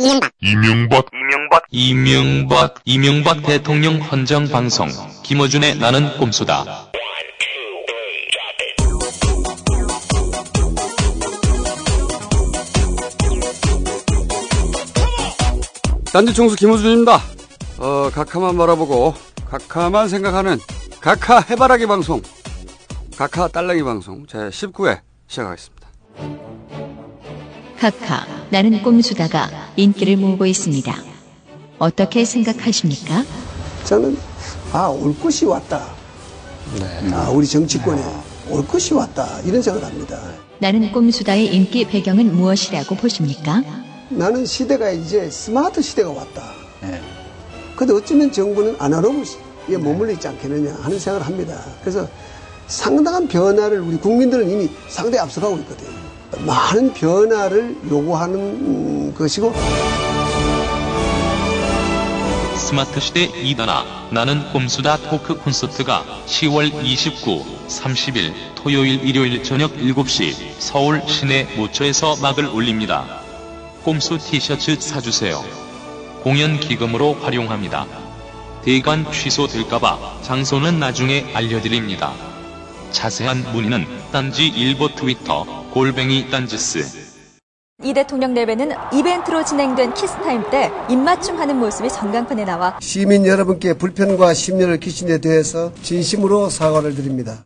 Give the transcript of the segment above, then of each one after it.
이명박. 이명박. 이명박. 이명박. 이명박 대통령 헌정 방송. 김어준의 나는 꼼수다. 딴지 총수 김호준입니다. 어, 각하만 바라보고 각하만 생각하는 각하 해바라기 방송. 각하 딸랑이 방송. 제 19회 시작하겠습니다. 카카 나는 꼼수다가 인기를 모으고 있습니다. 어떻게 생각하십니까? 저는 아 올 것이 왔다. 아 우리 정치권에 올 것이 왔다 이런 생각을 합니다. 나는 꼼수다의 인기 배경은 무엇이라고 보십니까? 나는 시대가 이제 스마트 시대가 왔다. 근데 어쩌면 정부는 아날로그에 머물러 있지 않겠느냐 하는 생각을 합니다. 그래서 상당한 변화를 우리 국민들은 이미 상당히 앞서가고 있거든요. 많은 변화를 요구하는 음, 것이고 스마트 시대 이다나 나는 꼼수다 토크 콘서트가 10월 29, 30일 토요일 일요일 저녁 7시 서울 시내 모처에서 막을 올립니다. 꼼수 티셔츠 사주세요. 공연 기금으로 활용합니다. 대관 취소될까봐 장소는 나중에 알려드립니다. 자세한 문의는 딴지 일보 트위터 골뱅이 딴지스 이 대통령 내외는 이벤트로 진행된 키스타임 때 입맞춤하는 모습이 전광판에 나와 시민 여러분께 불편과 심려를 끼친 데 대해서 진심으로 사과를 드립니다.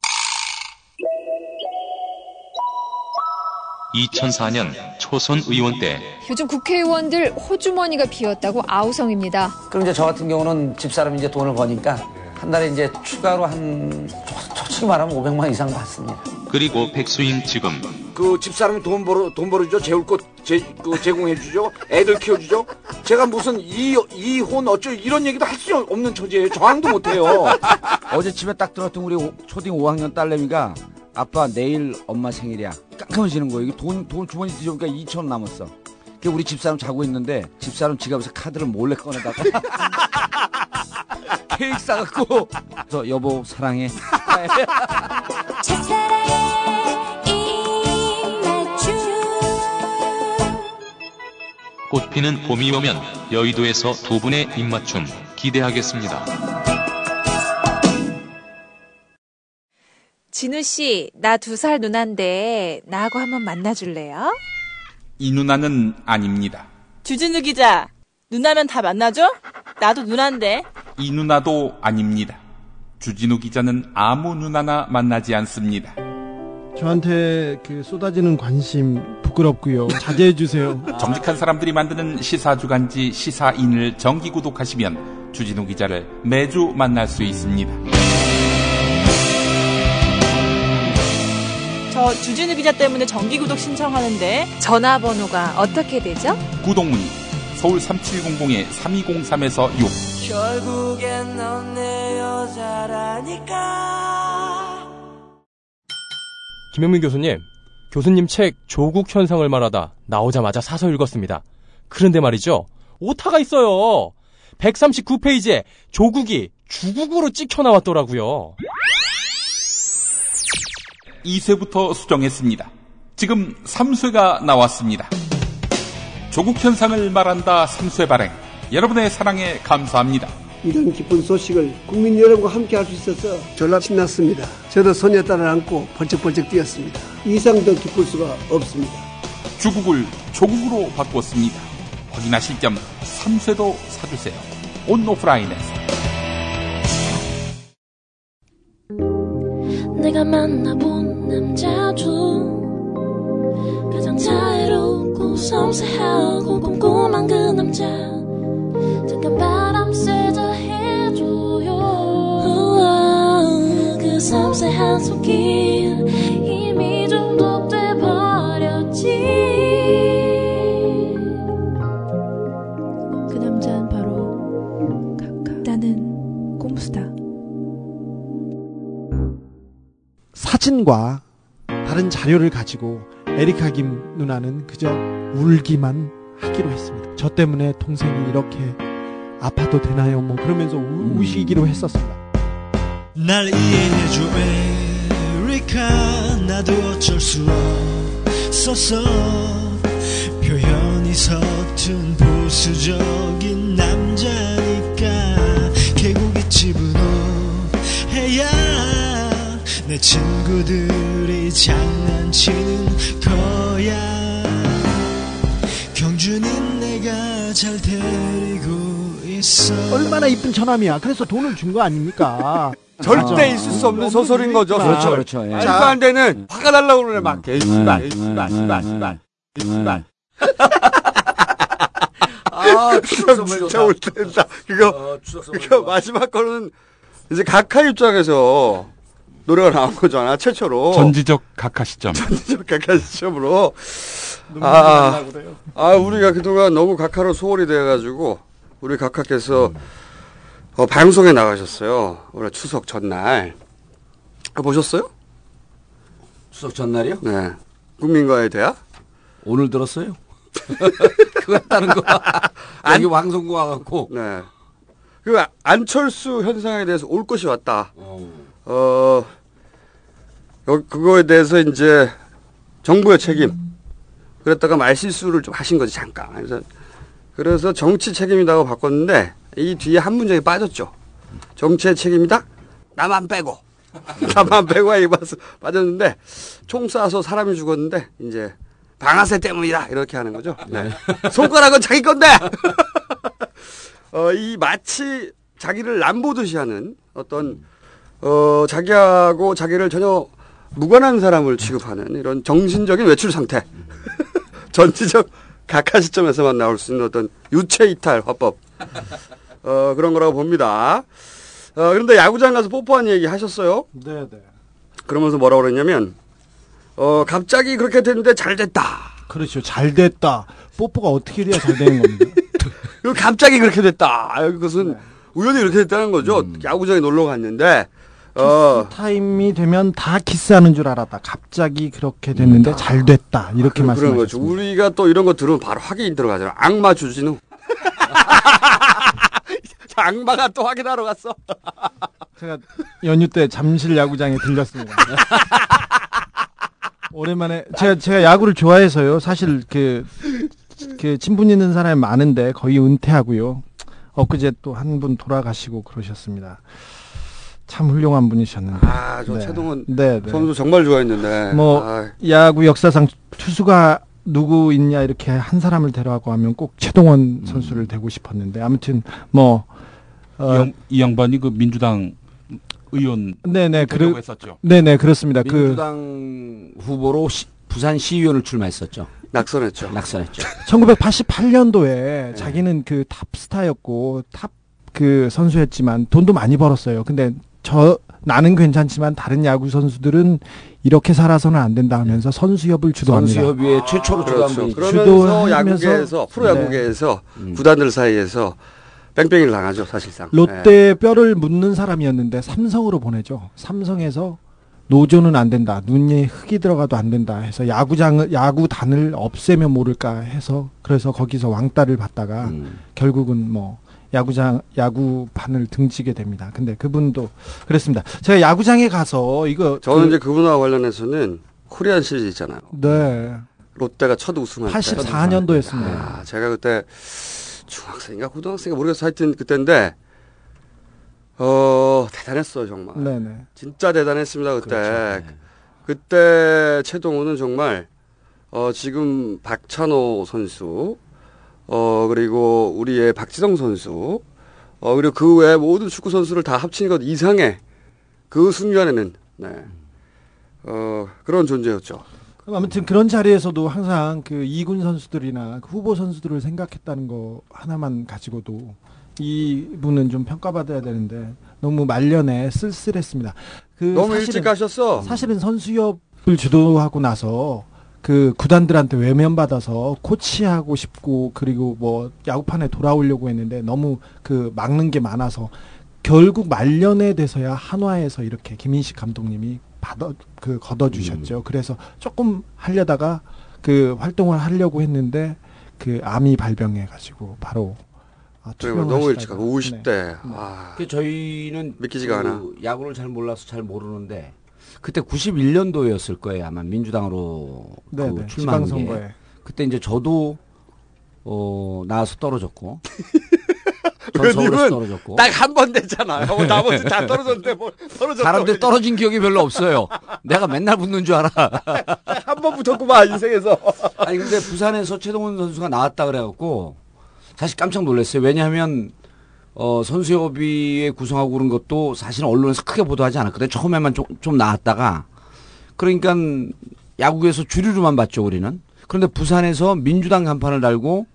2004년 초선 의원 때 요즘 국회의원들 호주머니가 비었다고 아우성입니다. 그럼 이제 저 같은 경우는 집사람이 이제 돈을 버니까 한 달에 이제 추가로 한 솔직히 말하면 500만 원 이상 받습니다. 그리고 백수임 지금. 그 집사람이 돈 벌어 돈 벌어주죠? 재울 것 제, 그 제공해주죠? 애들 키워주죠? 제가 무슨 이 이혼 어쩌 이런 얘기도 할 수 없는 처지예요. 저항도 못해요. 어제 집에 딱 들었던 우리 오- 초딩 5학년 딸내미가 아빠 내일 엄마 생일이야. 깜깜해지는 거예요. 이게 돈, 돈 주머니 뒤져보니까 2천 원 남았어. 그 우리 집사람 자고 있는데 집사람 지갑에서 카드를 몰래 꺼내다가 케이크 싸갖고 그래서 여보 사랑해 꽃피는 봄이 오면 여의도에서 두 분의 입맞춤 기대하겠습니다. 진우 씨, 나 두 살 누나인데 나하고 한번 만나줄래요? 이 누나는 아닙니다. 주진우 기자, 누나면 다 만나줘? 나도 누난데. 이 누나도 아닙니다. 주진우 기자는 아무 누나나 만나지 않습니다. 저한테 그 쏟아지는 관심 부끄럽고요. 자제해 주세요. 정직한 사람들이 만드는 시사 주간지 시사인을 정기 구독하시면 주진우 기자를 매주 만날 수 있습니다. 저 주진우 기자 때문에 정기 구독 신청하는데. 전화번호가 어떻게 되죠? 구독 문의 서울 3700-3203에서 6 결국엔 넌 내 여자라니까 김영민 교수님, 교수님 책 조국 현상을 말하다 나오자마자 사서 읽었습니다. 그런데 말이죠. 오타가 있어요. 139페이지에 조국이 주국으로 찍혀 나왔더라고요. 2쇄부터 수정했습니다. 지금 3쇄가 나왔습니다. 조국 현상을 말한다 3쇄 발행. 여러분의 사랑에 감사합니다. 이런 기쁜 소식을 국민 여러분과 함께 할 수 있어서 졸라 신났습니다. 저도 소녀딸을 안고 번쩍번쩍 뛰었습니다. 이상 더 기쁠 수가 없습니다. 주국을 조국으로 바꿨습니다. 확인하실 겸 3쇄도 사주세요. 온오프라인에서. 내가 만나본 남자도 가장 자애롭고 섬세하고 꼼꼼한 그 남자. 잠깐 바람 쐬자 해줘요. 우와, 그 섬세한 손길 이미 중독돼 버렸지. 그 남자는 바로 카카. 나는 꼼수다. 사진과 다른 자료를 가지고 에리카 김 누나는 그저 울기만 하기로 했습니다. 저 때문에 동생이 이렇게 아파도 되나요? 뭐 그러면서 우, 우시기로 했었습니다. 날 이해해줘 에리카 나도 어쩔 수 없었어 표현이 서툰 보수적인 남자니까 개고기 집으로 해야 내 친구들이 장난치는 거야 경주는 내가 잘 데리고 있어 얼마나 이쁜 처남이야. 그래서 돈을 준 거 아닙니까? 절대 있을 수 없는 소설인 거죠. 그렇죠, 그렇죠. 예. 말도 안 되는 화가 날라고 그러네 막. 네, 개씨발, 네, 씨발, 네, 씨발, 네, 씨발, 네. 씨발. 아, 추석 진짜 올 텐다. 그거, 그거 마지막 거는 이제 각하 입장에서 노래가 나온 거잖아, 최초로. 전지적 각하 시점. 전지적 각하 시점으로. 아, 아, 우리가 그동안 너무 각하로 소홀히 돼가지고, 우리 각하께서 어, 방송에 나가셨어요. 올해 추석 전날. 아, 보셨어요? 추석 전날이요? 네. 국민과의 대화? 오늘 들었어요. 그거 했다는 거. 여기 방송국 와갖고. 네. 그 안철수 현상에 대해서 올 것이 왔다. 어, 여- 그거에 대해서 이제 정부의 책임. 그랬다가 말실수를 좀 하신 거지 잠깐. 그래서 그래서 정치 책임이라고 바꿨는데 이 뒤에 한 문장이 빠졌죠. 정치의 책임이다. 나만 빼고. 나만 빼고 이 빠져- 빠졌는데 총 쏴서 사람이 죽었는데 이제 방아쇠 때문이다 이렇게 하는 거죠. 네. 손가락은 자기 건데. 어, 이 마치 자기를 남보듯이 하는 어떤 어, 자기하고 자기를 전혀 무관한 사람을 취급하는 이런 정신적인 외출 상태. 전지적 각하 시점에서만 나올 수 있는 어떤 유체 이탈 화법. 어, 그런 거라고 봅니다. 어, 그런데 야구장 가서 뽀뽀한 얘기 하셨어요? 네, 네. 그러면서 뭐라고 그랬냐면, 어, 갑자기 그렇게 됐는데 잘 됐다. 그렇죠. 잘 됐다. 뽀뽀가 어떻게 돼야 잘 되는? 그리고 갑자기 그렇게 됐다. 아, 그것은 네. 우연히 그렇게 됐다는 거죠. 음. 야구장에 놀러 갔는데, 어, 타임이 되면 다 키스하는 줄 알았다. 갑자기 그렇게 됐는데 잘 됐다. 이렇게 아. 말씀하셨습니다. 우리가 또 이런 거 들으면 바로 확인 들어가잖아. 악마 주진우. 악마가 또 확인하러 갔어. 제가 연휴 때 잠실 야구장에 들렸습니다. 오랜만에 제가 제가 야구를 좋아해서요. 사실 그, 그 친분 있는 사람이 많은데 거의 은퇴하고요. 엊그제 또 한 분 돌아가시고 그러셨습니다. 참 훌륭한 분이셨는데. 아, 저 네. 최동원 네, 네. 선수 정말 좋아했는데. 뭐 아, 야구 역사상 투수가 누구 있냐 이렇게 한 사람을 데려가고 하면 꼭 최동원 선수를 대고 싶었는데 아무튼 뭐 어, 이, 양, 이 양반이 그 민주당 의원 네네 되려고 그러, 했었죠. 네네 그렇습니다. 그 민주당 후보로 시- 부산 시의원을 출마했었죠. 낙선했죠. 낙선했죠. 1988년도에 자기는 그 탑스타였고 탑 그 선수였지만 돈도 많이 벌었어요. 근데 저 나는 괜찮지만 다른 야구 선수들은 이렇게 살아서는 안 된다 하면서 선수협을 주도합니다. 선수협의회 최초로 주도한 그렇죠. 분이 그러면서 주도하면서- 야구계에서 프로야구계에서 구단들 사이에서 뺑뺑이를 당하죠 사실상. 롯데에 뼈를 묻는 사람이었는데 삼성으로 보내죠. 삼성에서 노조는 안 된다. 눈에 흙이 들어가도 안 된다 해서 야구장을 야구단을 없애면 모를까 해서 그래서 거기서 왕따를 받다가 음. 결국은 뭐 야구장 야구판을 등지게 됩니다. 근데 그분도 그랬습니다. 제가 야구장에 가서 이거 저는 그- 이제 그분과 관련해서는 코리안 시리즈 있잖아요. 네. 롯데가 첫 우승할 때. 84년도였습니다. 아, 제가 그때 중학생인가 고등학생인가 모르겠어 하여튼 그때인데 어 대단했어요 정말. 네네. 진짜 대단했습니다 그때. 그렇죠. 네. 그때 최동호는 정말 어 지금 박찬호 선수 어 그리고 우리의 박지성 선수 어 그리고 그 외 모든 축구 선수를 다 합친 것 이상의 그 순간에는 네. 어 그런 존재였죠. 아무튼 그런 자리에서도 항상 그 이군 선수들이나 그 후보 선수들을 생각했다는 거 하나만 가지고도 이 분은 좀 평가받아야 되는데 너무 말년에 쓸쓸했습니다. 그 너무 사실은- 일찍 가셨어. 사실은 선수협을 주도하고 나서 그 구단들한테 외면받아서 코치하고 싶고 그리고 뭐 야구판에 돌아오려고 했는데 너무 그 막는 게 많아서 결국 말년에 돼서야 한화에서 이렇게 김인식 감독님이 받아 그 걷어주셨죠. 그래서 조금 하려다가 그 활동을 하려고 했는데 그 암이 발병해가지고 바로 아, 그리고 너무 일찍. 가고 네. 50대. 아, 그 저희는 믿기지가 그 않아. 야구를 잘 몰라서 잘 모르는데 그때 91년도였을 거예요. 아마 민주당으로 네, 그 네. 출마한 게. 그때 이제 저도 어, 나와서 떨어졌고. 의원님은 떨어졌고. 딱 한 번 됐잖아요. 나머지 다 떨어졌는데 뭐 떨어졌다. 사람들 떨어진 기억이 별로 없어요. 내가 맨날 붙는 줄 알아. 한 번 붙었구만 인생에서. 아니 근데 부산에서 최동원 선수가 나왔다 그래갖고 사실 깜짝 놀랐어요. 왜냐하면 어, 선수협의회 구성하고 그런 것도 사실은 언론에서 크게 보도하지 않았거든요. 처음에만 좀, 좀 나왔다가 그러니까 야구에서 주류로만 봤죠 우리는. 그런데 부산에서 민주당 간판을 달고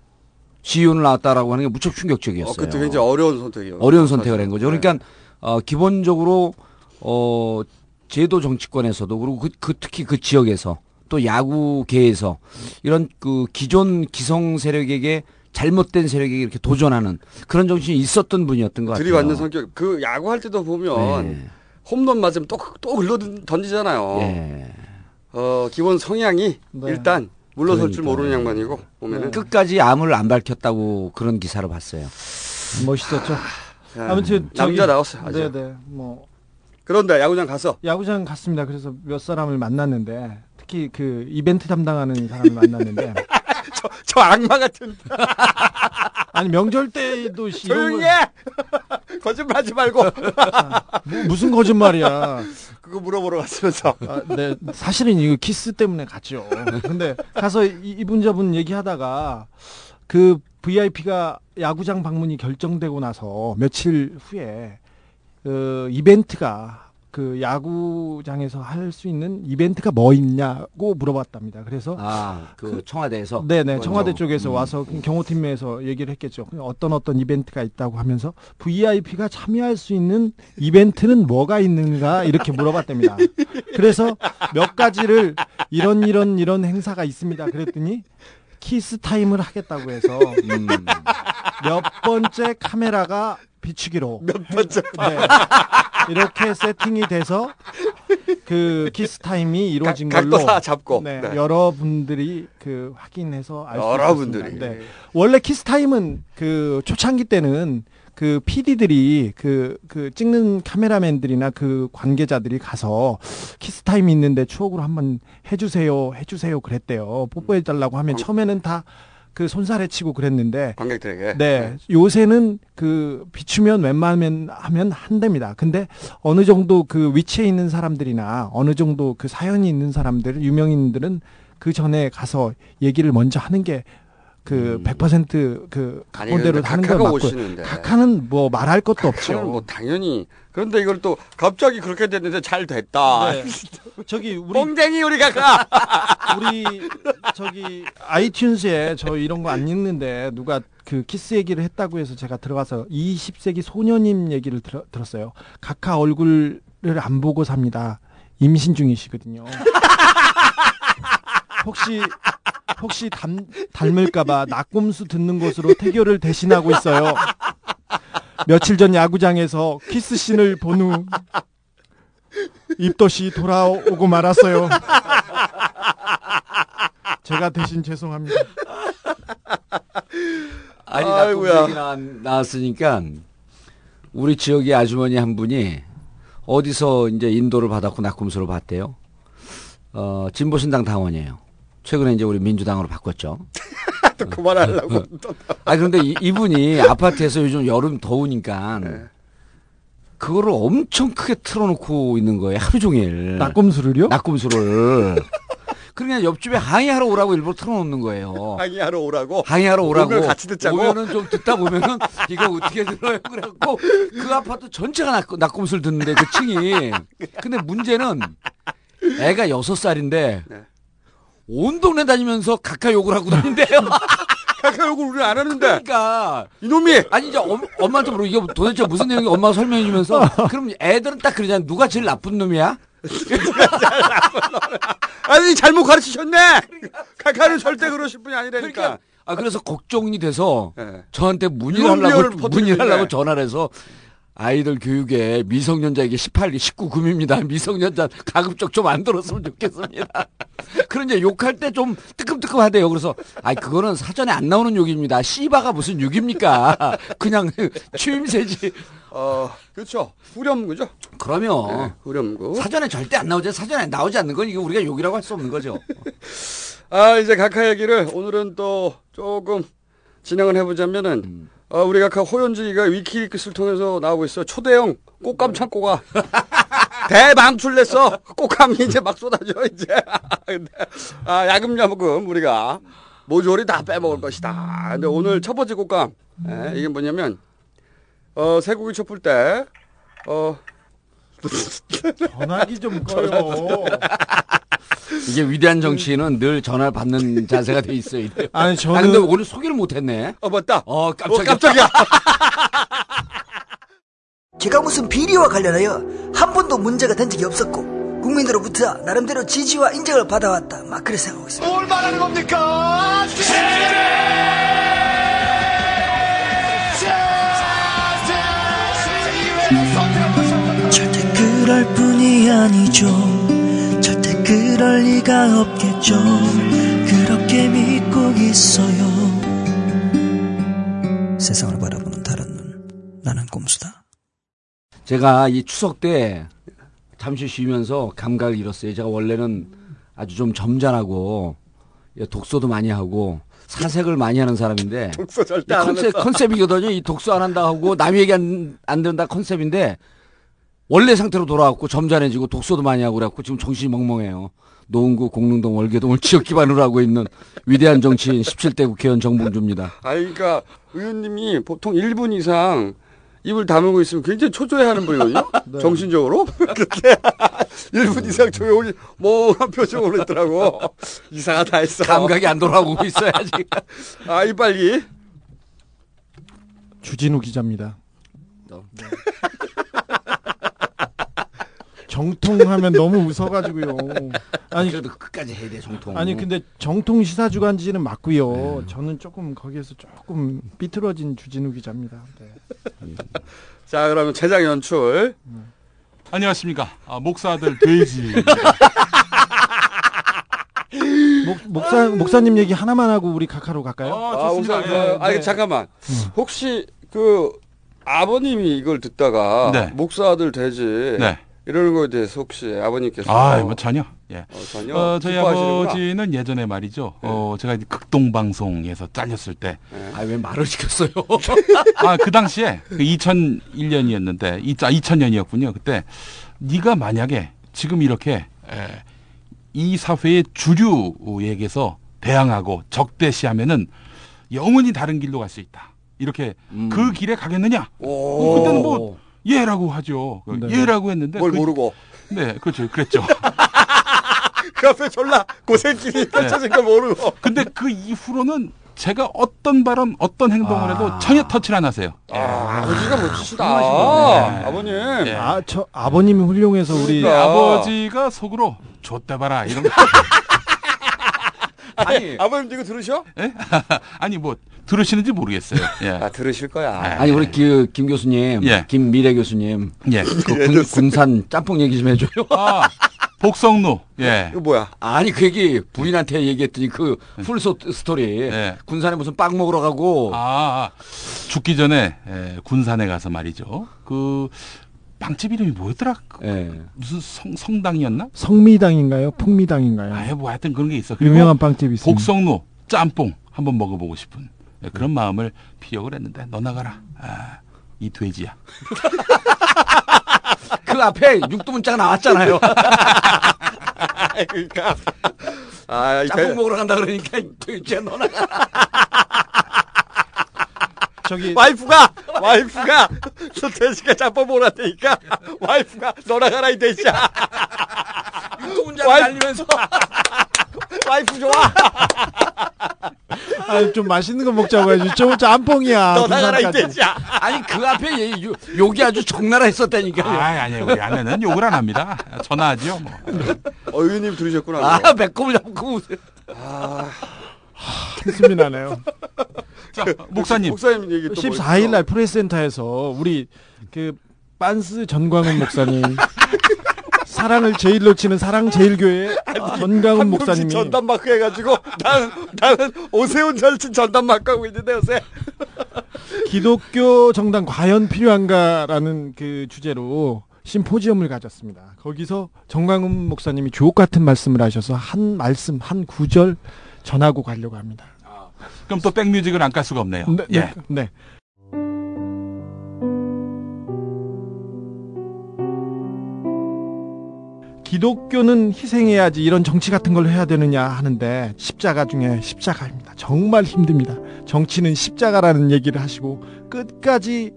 시의원을 나왔다라고 하는 게 무척 충격적이었어요. 어, 그때 굉장히 어려운 선택이요. 어려운 선택을 한 거죠. 그러니까 어, 기본적으로 어, 제도 정치권에서도 그리고 그, 그 특히 그 지역에서 또 야구계에서 이런 그 기존 기성 세력에게 잘못된 세력에게 이렇게 도전하는 그런 정신이 있었던 분이었던 것 같아요. 들이받는 성격. 그 야구할 때도 보면 네. 홈런 맞으면 또또 흘러 던지잖아요. 예. 어 기본 성향이 네. 일단 물러설 줄 그러니까요. 모르는 양반이고 보면은 끝까지 암을 안 밝혔다고 그런 기사를 봤어요. 멋있었죠. 야, 아무튼 저기- 남자 나왔어요. 아주. 네네. 뭐 그런데 야구장 가서 야구장 갔습니다. 그래서 몇 사람을 만났는데 특히 그 이벤트 담당하는 사람을 만났는데 저, 저 악마 같은 아니 명절 때도 씨, 이런 조용히 거- 해. 거짓말하지 말고 뭐, 무슨 거짓말이야. 그거 물어보러 갔으면서. 아, 네, 사실은 이거 키스 때문에 갔죠. 근데 가서 이- 이분 저분 얘기하다가 그 VIP가 야구장 방문이 결정되고 나서 며칠 후에 그 이벤트가 그 야구장에서 할 수 있는 이벤트가 뭐 있냐고 물어봤답니다. 그래서 아, 그 청와대에서 네네 청와대 그렇죠. 쪽에서 음. 와서 경호팀에서 얘기를 했겠죠. 어떤 어떤 이벤트가 있다고 하면서 VIP가 참여할 수 있는 이벤트는 뭐가 있는가 이렇게 물어봤답니다. 그래서 몇 가지를 이런 이런 이런 행사가 있습니다. 그랬더니 키스 타임을 하겠다고 해서 음. 몇 번째 카메라가 비추기로 몇 번째 네. 이렇게 세팅이 돼서 그 키스 타임이 이루어진 각- 각도 걸로 다 잡고. 네, 네. 여러분들이 그 확인해서 알수 있습니다. 여러분들이. 네. 원래 키스 타임은 그 초창기 때는 그 PD들이 그, 그 찍는 카메라맨들이나 그 관계자들이 가서 키스 타임이 있는데 추억으로 한번 해주세요, 해주세요 그랬대요. 뽀뽀해달라고 하면 처음에는 다 그 손사래 치고 그랬는데 관객들에게. 네. 요새는 그 비추면 웬만하면 하면 한답니다. 근데 어느 정도 그 위치에 있는 사람들이나 어느 정도 그 사연이 있는 사람들, 유명인들은 그 전에 가서 얘기를 먼저 하는 게 그 100%그 아니, 각본대로 하는 게 각하가 맞고 오시는데. 각하는 뭐 말할 것도 없죠. 뭐 당연히. 그런데 이걸 또 갑자기 그렇게 됐는데 잘 됐다. 네. 저기 우리 뽕댕이 우리 각하. 우리 저기 아이튠즈에 저 이런 거 안 읽는데 누가 그 키스 얘기를 했다고 해서 제가 들어가서 20세기 소녀님 얘기를 들어, 들었어요. 각하 얼굴을 안 보고 삽니다. 임신 중이시거든요. 혹시 혹시 닮, 닮을까봐 낙곰수 듣는 것으로 태교를 대신하고 있어요. 며칠 전 야구장에서 키스 씬을 본 후 입덧이 돌아오고 말았어요. 제가 대신 죄송합니다. 아니. 낙곰 얘기 나, 나왔으니까 우리 지역의 아주머니 한 분이 어디서 이제 인도를 받았고 낙곰수를 봤대요. 어 진보신당 당원이에요. 최근에 이제 우리 민주당으로 바꿨죠. 또 그만하려고. 아 그런데 이, 이분이 아파트에서 요즘 여름 더우니까 네. 그거를 엄청 크게 틀어놓고 있는 거예요. 하루 종일. 낙곰수를요? 낙곰수를. 그러니까 옆집에 항의하러 오라고 일부러 틀어놓는 거예요. 항의하러 오라고. 항의하러 오라고. 오면 같이 듣자고. 오면은 좀 듣다 보면은 이거 어떻게 들어요? 그래갖고 그 아파트 전체가 낙, 낙곰수를 듣는데 그 층이. 근데 문제는 애가 여섯 살인데 네. 온 동네 다니면서 각하 욕을 하고 다닌대요. 각하 욕을 우리 안 하는데. 그러니까 이놈이 아니 이제 엄, 엄마한테 물어 이게 도대체 무슨 내용이 엄마가 설명해 주면서 그럼 애들은 딱 그러잖아. 누가 제일 나쁜 놈이야? 아니 잘못 가르치셨네. 각하는 절대 그러실 분이 아니라니까. 그러니까 아 그래서 걱정이 돼서 네. 저한테 문의를 하려고. 문의를 하려고 전화를 해서 아이들 교육에 미성년자에게 18, 19 금입니다. 미성년자 가급적 좀 안 들었으면 좋겠습니다. 그런 이제 욕할 때 좀 뜨끔뜨끔하대요. 그래서 아이 그거는 사전에 안 나오는 욕입니다. 씨바가 무슨 욕입니까? 그냥 취임새지. 어 그렇죠. 후렴구죠. 그러면 네, 후렴구. 사전에 절대 안 나오죠. 사전에 나오지 않는 건 이거 우리가 욕이라고 할 수 없는 거죠. 아 이제 각하 얘기를 오늘은 또 조금 진행을 해보자면은 어, 우리 각하 호연지가 위키리크스를 통해서 나오고 있어. 초대형 꽃감 창고가 대방출됐어. 꽃감이 이제 막 쏟아져 이제. 근데 아, 야금야금 우리가 모조리 다 빼먹을 것이다. 근데 오늘 첫 번째 꽃감 예, 이게 뭐냐면 어, 쇠고기 촛불 때 어. 전화기 좀 꺼요. 이게 위대한 정치인은 늘 전화를 받는 자세가 돼 있어야 돼요. 아니, 저는- 아, 근데 오늘 소개를 못했네. 어 맞다. 어 깜짝이야. 어, 깜짝이야. 제가 무슨 비리와 관련하여 한 번도 문제가 된 적이 없었고 국민으로부터 나름대로 지지와 인정을 받아왔다 막 그렇게 생각하고 있습니다. 뭘 말하는 겁니까? 절대 그럴 뿐이 아니죠 절대 그럴 리가 없겠죠 그렇게 믿고 있어요 세상을 바라보는 다른 눈 나는 꼼수다. 제가 이 추석 때 잠시 쉬면서 감각을 잃었어요. 제가 원래는 아주 좀 점잖하고 예, 독서도 많이 하고 사색을 많이 하는 사람인데 독서 절대 컨셉. 컨셉이거든요. 이 독서 안 한다 하고 남 얘기 안, 안 듣는다 컨셉인데 원래 상태로 돌아왔고 점잖해지고 독서도 많이 하고 그래갖고 지금 정신이 멍멍해요. 노원구 공릉동 월계동을 지역 기반으로 하고 있는 위대한 정치인 17대 국회의원 정봉주입니다. 아, 그러니까 의원님이 보통 1분 이상 입을 다물고 있으면 굉장히 초조해하는 분이거든요. 네. 정신적으로. 근데 1분 이상 조용히 멍한 표정으로 있더라고. 이상하다 했어. 감각이 안 돌아오고 있어요, 아직. 아, 이 빨리. 주진우 기자입니다. 네. 정통하면 너무 웃어가지고요. 아니 그래도 끝까지 해야 돼 정통. 아니 근데 정통 시사 주간지는 맞고요. 저는 조금 거기에서 조금 삐뚤어진 주진우 기자입니다. 네. 자, 그러면 제작 연출. 안녕하십니까. 아, 목사들 돼지. 목, 목사 목사님 얘기 하나만 하고 우리 카카로 갈까요? 아, 우선, 그, 예, 아니, 네. 잠깐만. 혹시 그 아버님이 이걸 듣다가 네. 목사들 되지 네. 이러는 거에 대해서 혹시 아버님께서 아, 뭐 전혀. 예. 어, 전혀 어, 저희 기뻐하시는구나. 아버지는 예전에 말이죠. 어, 제가 이제 극동 방송에서 잘렸을 때. 아, 왜 말을 시켰어요? 아, 그 당시에 그 2001년이었는데, 2000년이었군요. 그때 네가 만약에 지금 이렇게 에, 이 사회의 주류에게서 대항하고 적대시하면은 영원히 다른 길로 갈 수 있다. 이렇게 그 길에 가겠느냐? 어, 그때는 뭐 예라고 하죠. 그 네. 예라고 했는데 뭘 그- 모르고. 네, 그렇죠. 그랬죠. 그 앞에 졸라 고생길이 펼쳐진 걸 모르고. 근데 그 이후로는 제가 어떤 발언, 어떤 행동을 해도 전혀 터치를 안 하세요. 아, 아버지가 멋지시다. 네. 아버님. 아, 저 아버님이 훌륭해서 우리 네, 아버지가 속으로 좆대 봐라 이런 거. 아니, 아버님 이거 들으셔? 예? 아니 뭐 들으시는지 모르겠어요. 예. 아, 들으실 거야. 아니 우리 그, 김 교수님, 예. 김미래 교수님, 예. 그 군, 군산 짬뽕 얘기 좀 해줘요. 아, 복성루. 예. 이거 뭐야? 아니 그 얘기 부인한테 얘기했더니 그풀 스토리 군산에 무슨 빵 먹으러 가고 아, 아, 죽기 전에 예, 군산에 가서 말이죠. 그 빵집 이름이 뭐였더라? 그 예. 무슨 성, 성당이었나? 성미당인가요? 풍미당인가요? 아예 뭐 하여튼 그런 게 있어. 유명한 빵집이 있습니다. 복성루 짬뽕 한번 먹어보고 싶은 예, 그런 마음을 피력을 했는데 너 나가라. 아, 이 돼지야. 그 앞에 육두 문자가 나왔잖아요. 그러니까. 아, 이 짬뽕 돼- 먹으러 간다 그러니까 돼지야 너 나가. 저기 와이프가 와이프가 저 돼지가 짬뽕 먹으라 테니까 와이프가 너 나가라 이 돼지야. 육두 문자가 와이프- 달리면서 와이프 좋아. 아, 좀 맛있는 거 먹자고 해야지. 저 짬뽕이야. 너 나가라 이 부산까지. 돼지야. 아니 그 앞에 얘- 요- 욕이 아주 적나라 했었다니까요. 아, 아니에요. 우리 아내는 욕을 안 합니다. 전화하죠. 뭐. 어, 의원님 들으셨구나. 아 그거. 배꼽을 잡고 웃어요. 아, 한숨이 나네요. 자, 목사님. 목사님 얘기 또 14일 날 프레스센터에서 우리 그 빤스 전광훈 목사님 사랑을 제일 놓치는 사랑 제일교회 전광훈 한 목사님이 전담 마크 해가지고 나는 나는 오세훈 절친 전담 마크 하고 있는데 요새. 기독교 정당 과연 필요한가라는 그 주제로 심포지엄을 가졌습니다. 거기서 정광훈 목사님이 주옥 같은 말씀을 하셔서 한 말씀 한 구절 전하고 가려고 합니다. 그럼 또 백뮤직을 안 깔 수가 없네요. 네, 예. 네, 네. 기독교는 희생해야지 이런 정치 같은 걸 해야 되느냐 하는데 십자가 중에 십자가입니다. 정말 힘듭니다. 정치는 십자가라는 얘기를 하시고 끝까지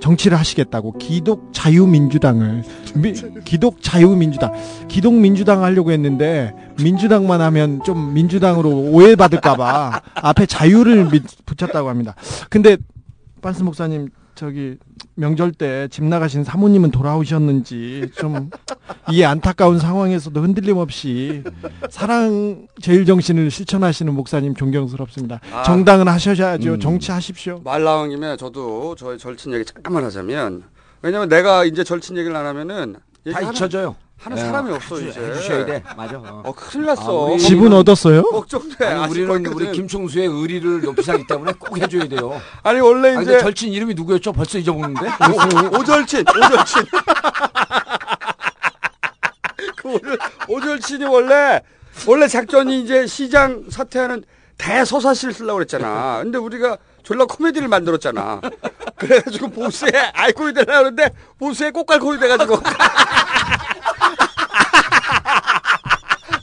정치를 하시겠다고 기독 자유민주당을 미, 기독 자유민주당 기독 민주당 하려고 했는데 민주당만 하면 좀 민주당으로 오해받을까봐 앞에 자유를 미- 붙였다고 합니다. 근데 반스 목사님 저기 명절 때 집 나가신 사모님은 돌아오셨는지 좀 이 안타까운 상황에서도 흔들림 없이 사랑 제일 정신을 실천하시는 목사님 존경스럽습니다. 아. 정당은 하셔야죠. 음. 정치하십시오. 말 나온 김에 저도 저의 절친 얘기 잠깐만 하자면 왜냐면 내가 이제 절친 얘기를 안 하면은 다 잊혀져요. 하는 예, 사람이 없어 해주- 이제. 해주셔야 돼. 맞아. 어 큰일 났어. 아, 우리- 집은 얻었어요? 걱정돼. 아니, 아직 우리는 우리 김총수의 의리를 높이 사기 때문에 꼭 해줘야 돼요. 아니 원래 아니, 이제 근데 절친 이름이 누구였죠? 벌써 잊어먹는데? 오, 오절친, 오절친. 그 오절, 오절친이 원래 원래 작전이 이제 시장 사퇴하는 대서사실 쓰려고 그랬잖아. 근데 우리가 졸라 코미디를 만들었잖아. 그래가지고 보수에 아이콘이 되려고 그러는데 보수에 꽃갈콘이 돼가지고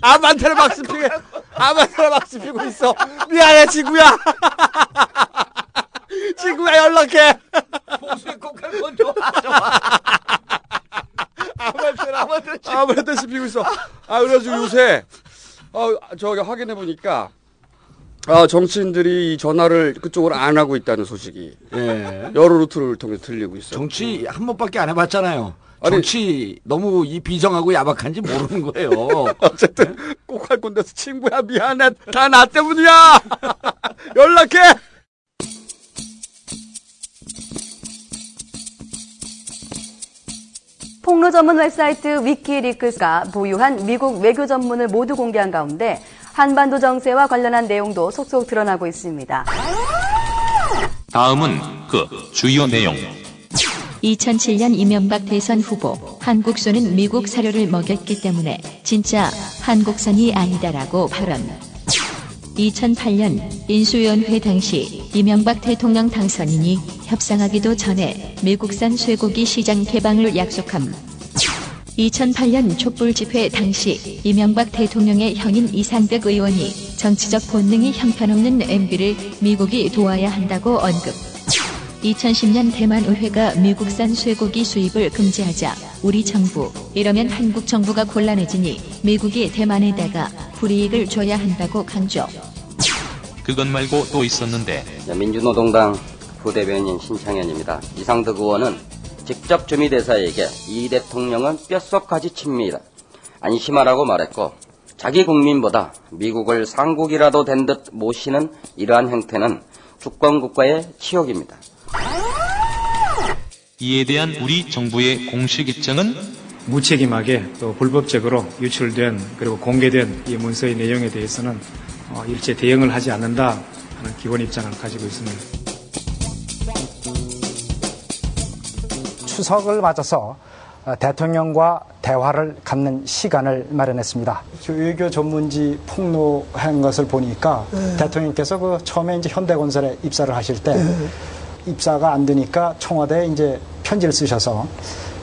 아만테나 막 스피고 아만테나 막 스피고 있어. 미안해 지구야. 지구야 연락해. 보수의 꽃갈콘 좋아. 아무한테나 아무한테 씹히고 있어. 아 그래가지고 요새 어 저기 확인해 보니까 아 정치인들이 이 전화를 그쪽으로 안 하고 있다는 소식이 예. 여러 루트를 통해 들리고 있어. 정치 한 번밖에 안 해봤잖아요. 아니- 정치 너무 이 비정하고 야박한지 모르는 거예요. 어쨌든 꼭 할 건데서 친구야 미안해 다 나 때문이야 연락해. 폭로 전문 웹사이트 위키리크스가 보유한 미국 외교 전문을 모두 공개한 가운데 한반도 정세와 관련한 내용도 속속 드러나고 있습니다. 다음은 그 주요 내용. 2007년 이명박 대선 후보 한국소는 미국 사료를 먹였기 때문에 진짜 한국산이 아니다라고 발언. 2008년 인수위원회 당시 이명박 대통령 당선인이 협상하기도 전에 미국산 쇠고기 시장 개방을 약속함. 2008년 촛불 집회 당시 이명박 대통령의 형인 이상득 의원이 정치적 본능이 형편없는 MB를 미국이 도와야 한다고 언급. 2010년 대만 의회가 미국산 쇠고기 수입을 금지하자 우리 정부 이러면 한국 정부가 곤란해지니 미국이 대만에다가 불이익을 줘야 한다고 강조. 그것 말고 또 있었는데 민주노동당 부대변인 신창현입니다. 이상득 의원은 직접 주미 대사에게 이 대통령은 뼛속까지 친미이다. 안심하라고 말했고 자기 국민보다 미국을 상국이라도 된 듯 모시는 이러한 행태는 주권국가의 치욕입니다. 이에 대한 우리 정부의 공식 입장은 무책임하게 또 불법적으로 유출된 그리고 공개된 이 문서의 내용에 대해서는 어, 일체 대응을 하지 않는다 하는 기본 입장을 가지고 있습니다. 추석을 맞아서 어, 대통령과 대화를 갖는 시간을 마련했습니다. 그 외교 전문지 폭로한 것을 보니까 네. 대통령께서 그 처음에 이제 현대건설에 입사를 하실 때 입사가 안 되니까 청와대에 이제 편지를 쓰셔서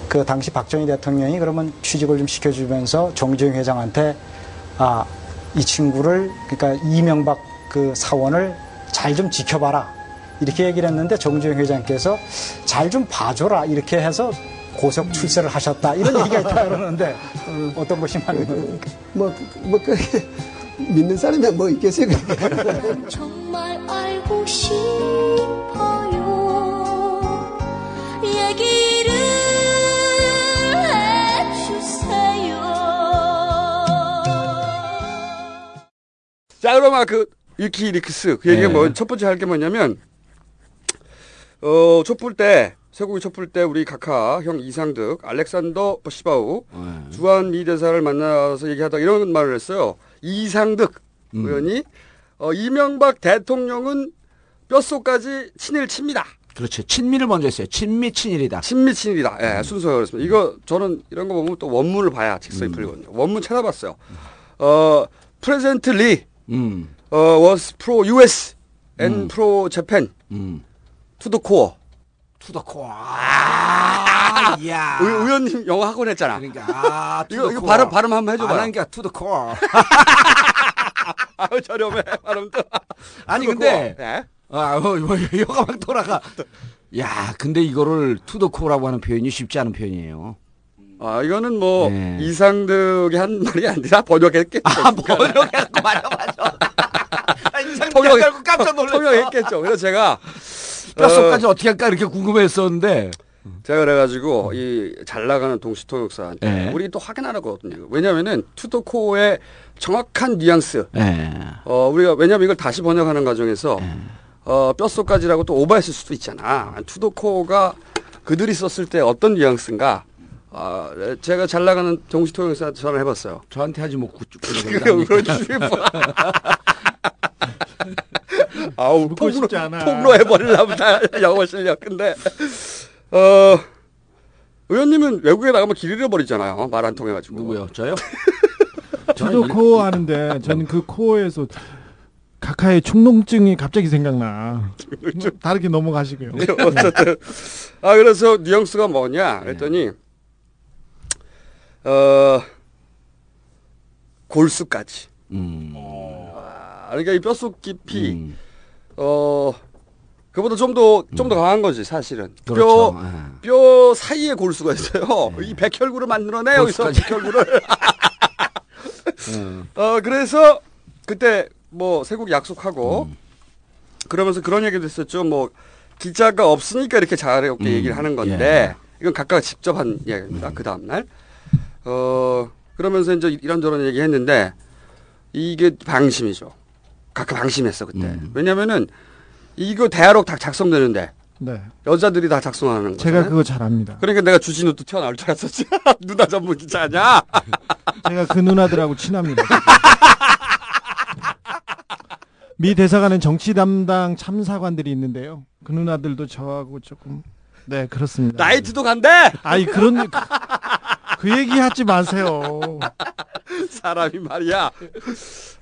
그 당시 박정희 대통령이 그러면 취직을 좀 시켜주면서 정주영 회장한테 아, 이 친구를 그러니까 이명박 그 사원을 잘 좀 지켜봐라 이렇게 얘기를 했는데 정주영 회장께서 잘 좀 봐줘라 이렇게 해서 고속 출세를 하셨다 이런 얘기가 있다 그러는데 어떤 것이 맞는 겁니까? 뭐, 뭐, 그렇게 믿는 사람이 뭐 있겠어요. 정말 알고 싶 자 그러면 그 위키리크스 그 얘기가 네. 뭐첫 번째 할 게 뭐냐면 어 촛불 때 쇠고기 촛불 때 우리 각하 형 이상득 알렉산더 시바우 주한 미 대사를 만나서 얘기하다 이런 말을 했어요. 이상득 의원이 어, 이명박 대통령은 뼛속까지 친일 칩니다. 그렇죠. 친미를 먼저 했어요. 친미 친일이다. 친미 친일이다. 예, 순서가 그렇습니다. 이거 저는 이런 거 보면 또 원문을 봐야 직성이 풀리거든요. 원문 찾아봤어요. 어, 리 음. 어, was pro US and pro Japan 음. to the core 투더코어. 아, 야. 의, 의원님 영어 학원 했잖아. 그러니까 아, 이거, 이거 발음 발음 한번 해줘 봐. 안 하니까 투더코어. 아유 저렴해 발음도. 아니. 근데 예? 아, 어, 뭐, 여가 막 돌아가. 야, 근데 이거를 to the core라고 하는 표현이 쉽지 않은 표현이에요. 아 이거는 뭐 네. 이상득이 한 말이 아니라 번역했겠죠. 아, 번역했고 맞아 맞아. 이상 통역- 깔고 깜짝 놀랐어. 통역했겠죠. 그래서 제가 뼛속까지 어, 떻게 할까 이렇게 궁금했었는데. 제가 그래가지고 이 잘 나가는 동시 통역사한테 네. 우리 또 확인하라거든요. 왜냐하면은 to the core의 정확한 뉘앙스. 예. 어 우리가 왜냐면 이걸 다시 번역하는 과정에서 어 뼛속까지라고 또 오버했을 수도 있잖아. 투더코어가 그들이 썼을 때 어떤 뉘앙스인가. 아 제가 잘 나가는 동시 통역사한테 전화를 해봤어요. 저한테 하지 뭐 good. 그래, 그렇지. 아우 폭로. 폭로해 버리려보다 영어 실력. 근데 어 의원님은 외국에 나가면 길 잃어버리잖아요. 말 안 통해가지고. 누구요? 저요? 저도 코어 하는데 저는 그 core에서 가카의 충농증이 갑자기 생각나. 다르게 넘어가시고요. 네, 어쨌든 아 그래서 뉘앙스가 뭐냐 그랬더니 어 골수까지. 음. 아, 그러니까 이 뼛속 깊이 어 그보다 좀 더 좀더 강한 거지 사실은. 그렇죠. 뼈, 예. 뼈 사이에 골수가 있어요. 이 백혈구를 만들어내 여기서. 백혈구를. 음. 어 그래서 그때 뭐 세국 약속하고 그러면서 그런 얘기도 했었죠. 뭐 기자가 없으니까 이렇게 자유롭게 음, 얘기를 하는 건데 예. 이건 각각 직접 한 이야기입니다. 그 다음 날. 어 그러면서 이제 이런저런 얘기했는데 이게 방심이죠. 각각 방심했어 그때. 음. 왜냐면은 이거 대화록 다 작성되는데 네. 여자들이 다 작성하는 거. 제가 그거 잘 압니다. 그러니까 내가 주진우도 튀어나올 줄 알았었지. 누나 전문 기자냐? 제가 그 누나들하고 친합니다. 미 대사관은 정치 담당 참사관들이 있는데요. 그 누나들도 저하고 조금 네 그렇습니다. 나이트도 간대. 아이 그런 그, 그 얘기 하지 마세요. 사람이 말이야.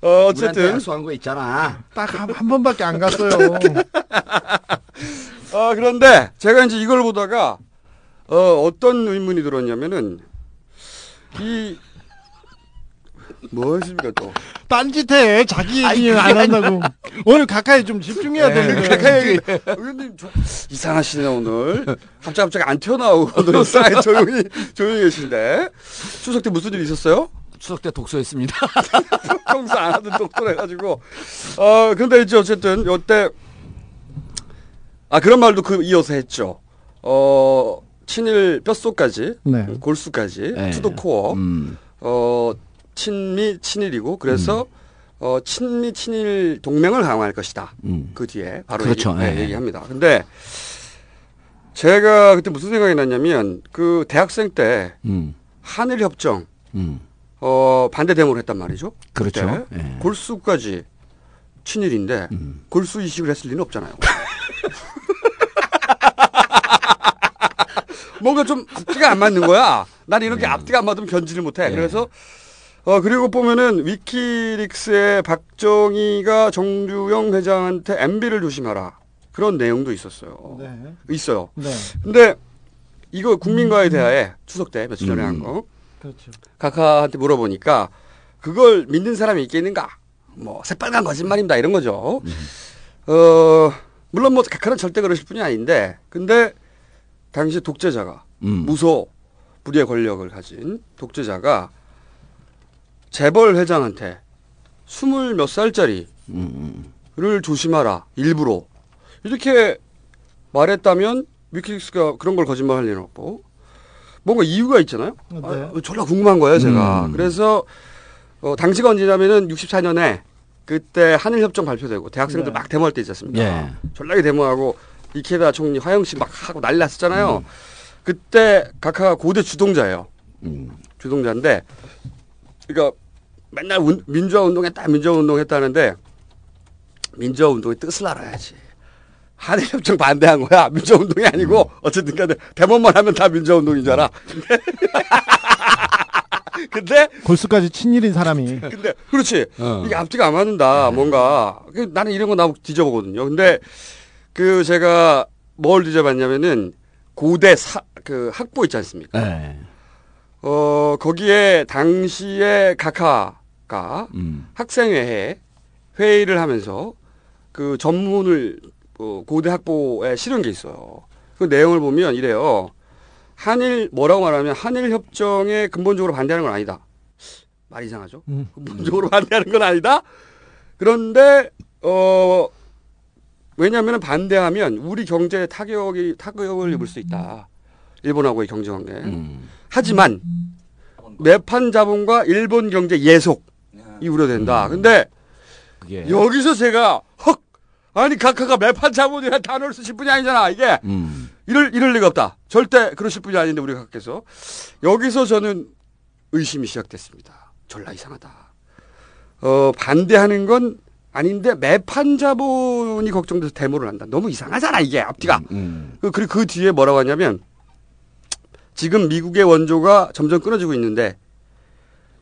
어, 어쨌든 약속한 거 있잖아. 딱한 한 번밖에 안 갔어요. 어, 그런데 제가 이제 이걸 보다가 어, 어떤 의문이 들었냐면은 이 뭐였습니까 또? 딴짓해 자기 얘기 안 한다고. 오늘 가까이 좀 집중해야 되는 거예요. 가까이 얘기. 의원님 저- 이상하시네 오늘. 갑자기 갑자기 안 튀어나오고 오늘 사이 조용히 조용히 계신데 추석 때 무슨 일 있었어요? 추석 때 독서했습니다. 평소 안 하던 독도를 해가지고 어 근데 이제 어쨌든 요때 아 그런 말도 그 이어서 했죠. 어 친일 뼛속까지 네. 골수까지 네. to the core 음. 어 친미 친일이고 그래서 어 친미 친일 동맹을 강화할 것이다. 음. 그 뒤에 바로 그렇죠. 얘기, 네, 예. 얘기합니다. 근데 제가 그때 무슨 생각이 났냐면 그 대학생 때 음. 한일 협정 음. 어 반대 데모를 했단 말이죠. 그렇죠. 음. 골수까지 친일인데 골수 이식을 했을 리는 없잖아요. 뭔가 좀 앞뒤가 안 맞는 거야. 난 네. 이렇게 앞뒤가 안 맞으면 견지를 못해. 그래서 어 그리고 보면은 위키릭스의 박정희가 정주영 회장한테 MB를 조심하라 그런 내용도 있었어요. 네. 있어요. 네. 근데 이거 국민과의 대화에 추석 때 며칠 전에 한 거. 그렇죠. 카카한테 물어보니까 그걸 믿는 사람이 있겠는가? 뭐 새빨간 거짓말입니다 이런 거죠. 어 물론 뭐 카카는 절대 그러실 분이 아닌데 근데 당시 독재자가 음. 무소 불의의 권력을 가진 독재자가 재벌 회장한테 스물 몇 살짜리를 음. 조심하라 일부러 이렇게 말했다면 위키릭스가 그런 걸 거짓말할 리는 없고 뭔가 이유가 있잖아요. 네. 아, 졸라 궁금한 거예요, 제가. 음. 그래서 어, 당시가 언제냐면은 64년에 그때 한일협정 발표되고 대학생들 네. 막 데모할 때 있지 않습니까? 예. 졸라게 데모하고 이케다 총리 화영식 막 하고 난리 났었잖아요. 그때 각하가 고대 주동자예요. 음. 주동자인데 그러니까 맨날 운- 민주화 운동했다 민주화 운동했다는데 민주화 운동의 뜻을 알아야지. 한일 협정 반대한 거야. 민주화 운동이 아니고 어쨌든 간에 데모만 하면 다 민주화 운동인 줄 알아. 근데 골수까지 친일인 사람이 근데 그렇지 어. 이게 앞뒤가 안 맞는다 뭔가 그 나는 이런 거 나보고 뒤져보거든요 근데 그 제가 뭘 뒤져봤냐면은 고대 사, 그 학보 있지 않습니까 네. 어 거기에 당시에 각하 가 음. 학생회에 회의를 하면서 그 전문을 어, 고대 학보에 실은 게 있어요 그 내용을 보면 이래요 한일 뭐라고 말하면 한일 협정에 근본적으로 반대하는 건 아니다 말 이상하죠 음. 근본적으로 반대하는 건 아니다. 그런데 어 왜냐하면 반대하면 우리 경제에 타격이 타격을 입을 수 있다. 일본하고의 경제 관계. 하지만 매판 자본과 일본 경제 예속 이 우려된다. 근데 그게 여기서 제가 헉 아니 각하가 매판 자본이라는 단어를 쓰실 분이 아니잖아 이게 음. 이럴 이럴 리가 없다. 절대 그러실 분이 아닌데 우리 각께서 여기서 저는 의심이 시작됐습니다. 졸라 이상하다. 어 반대하는 건 아닌데 매판 자본이 걱정돼서 데모를 한다. 너무 이상하잖아 이게 앞뒤가. 음. 그 그리고 그 뒤에 뭐라고 하냐면 지금 미국의 원조가 점점 끊어지고 있는데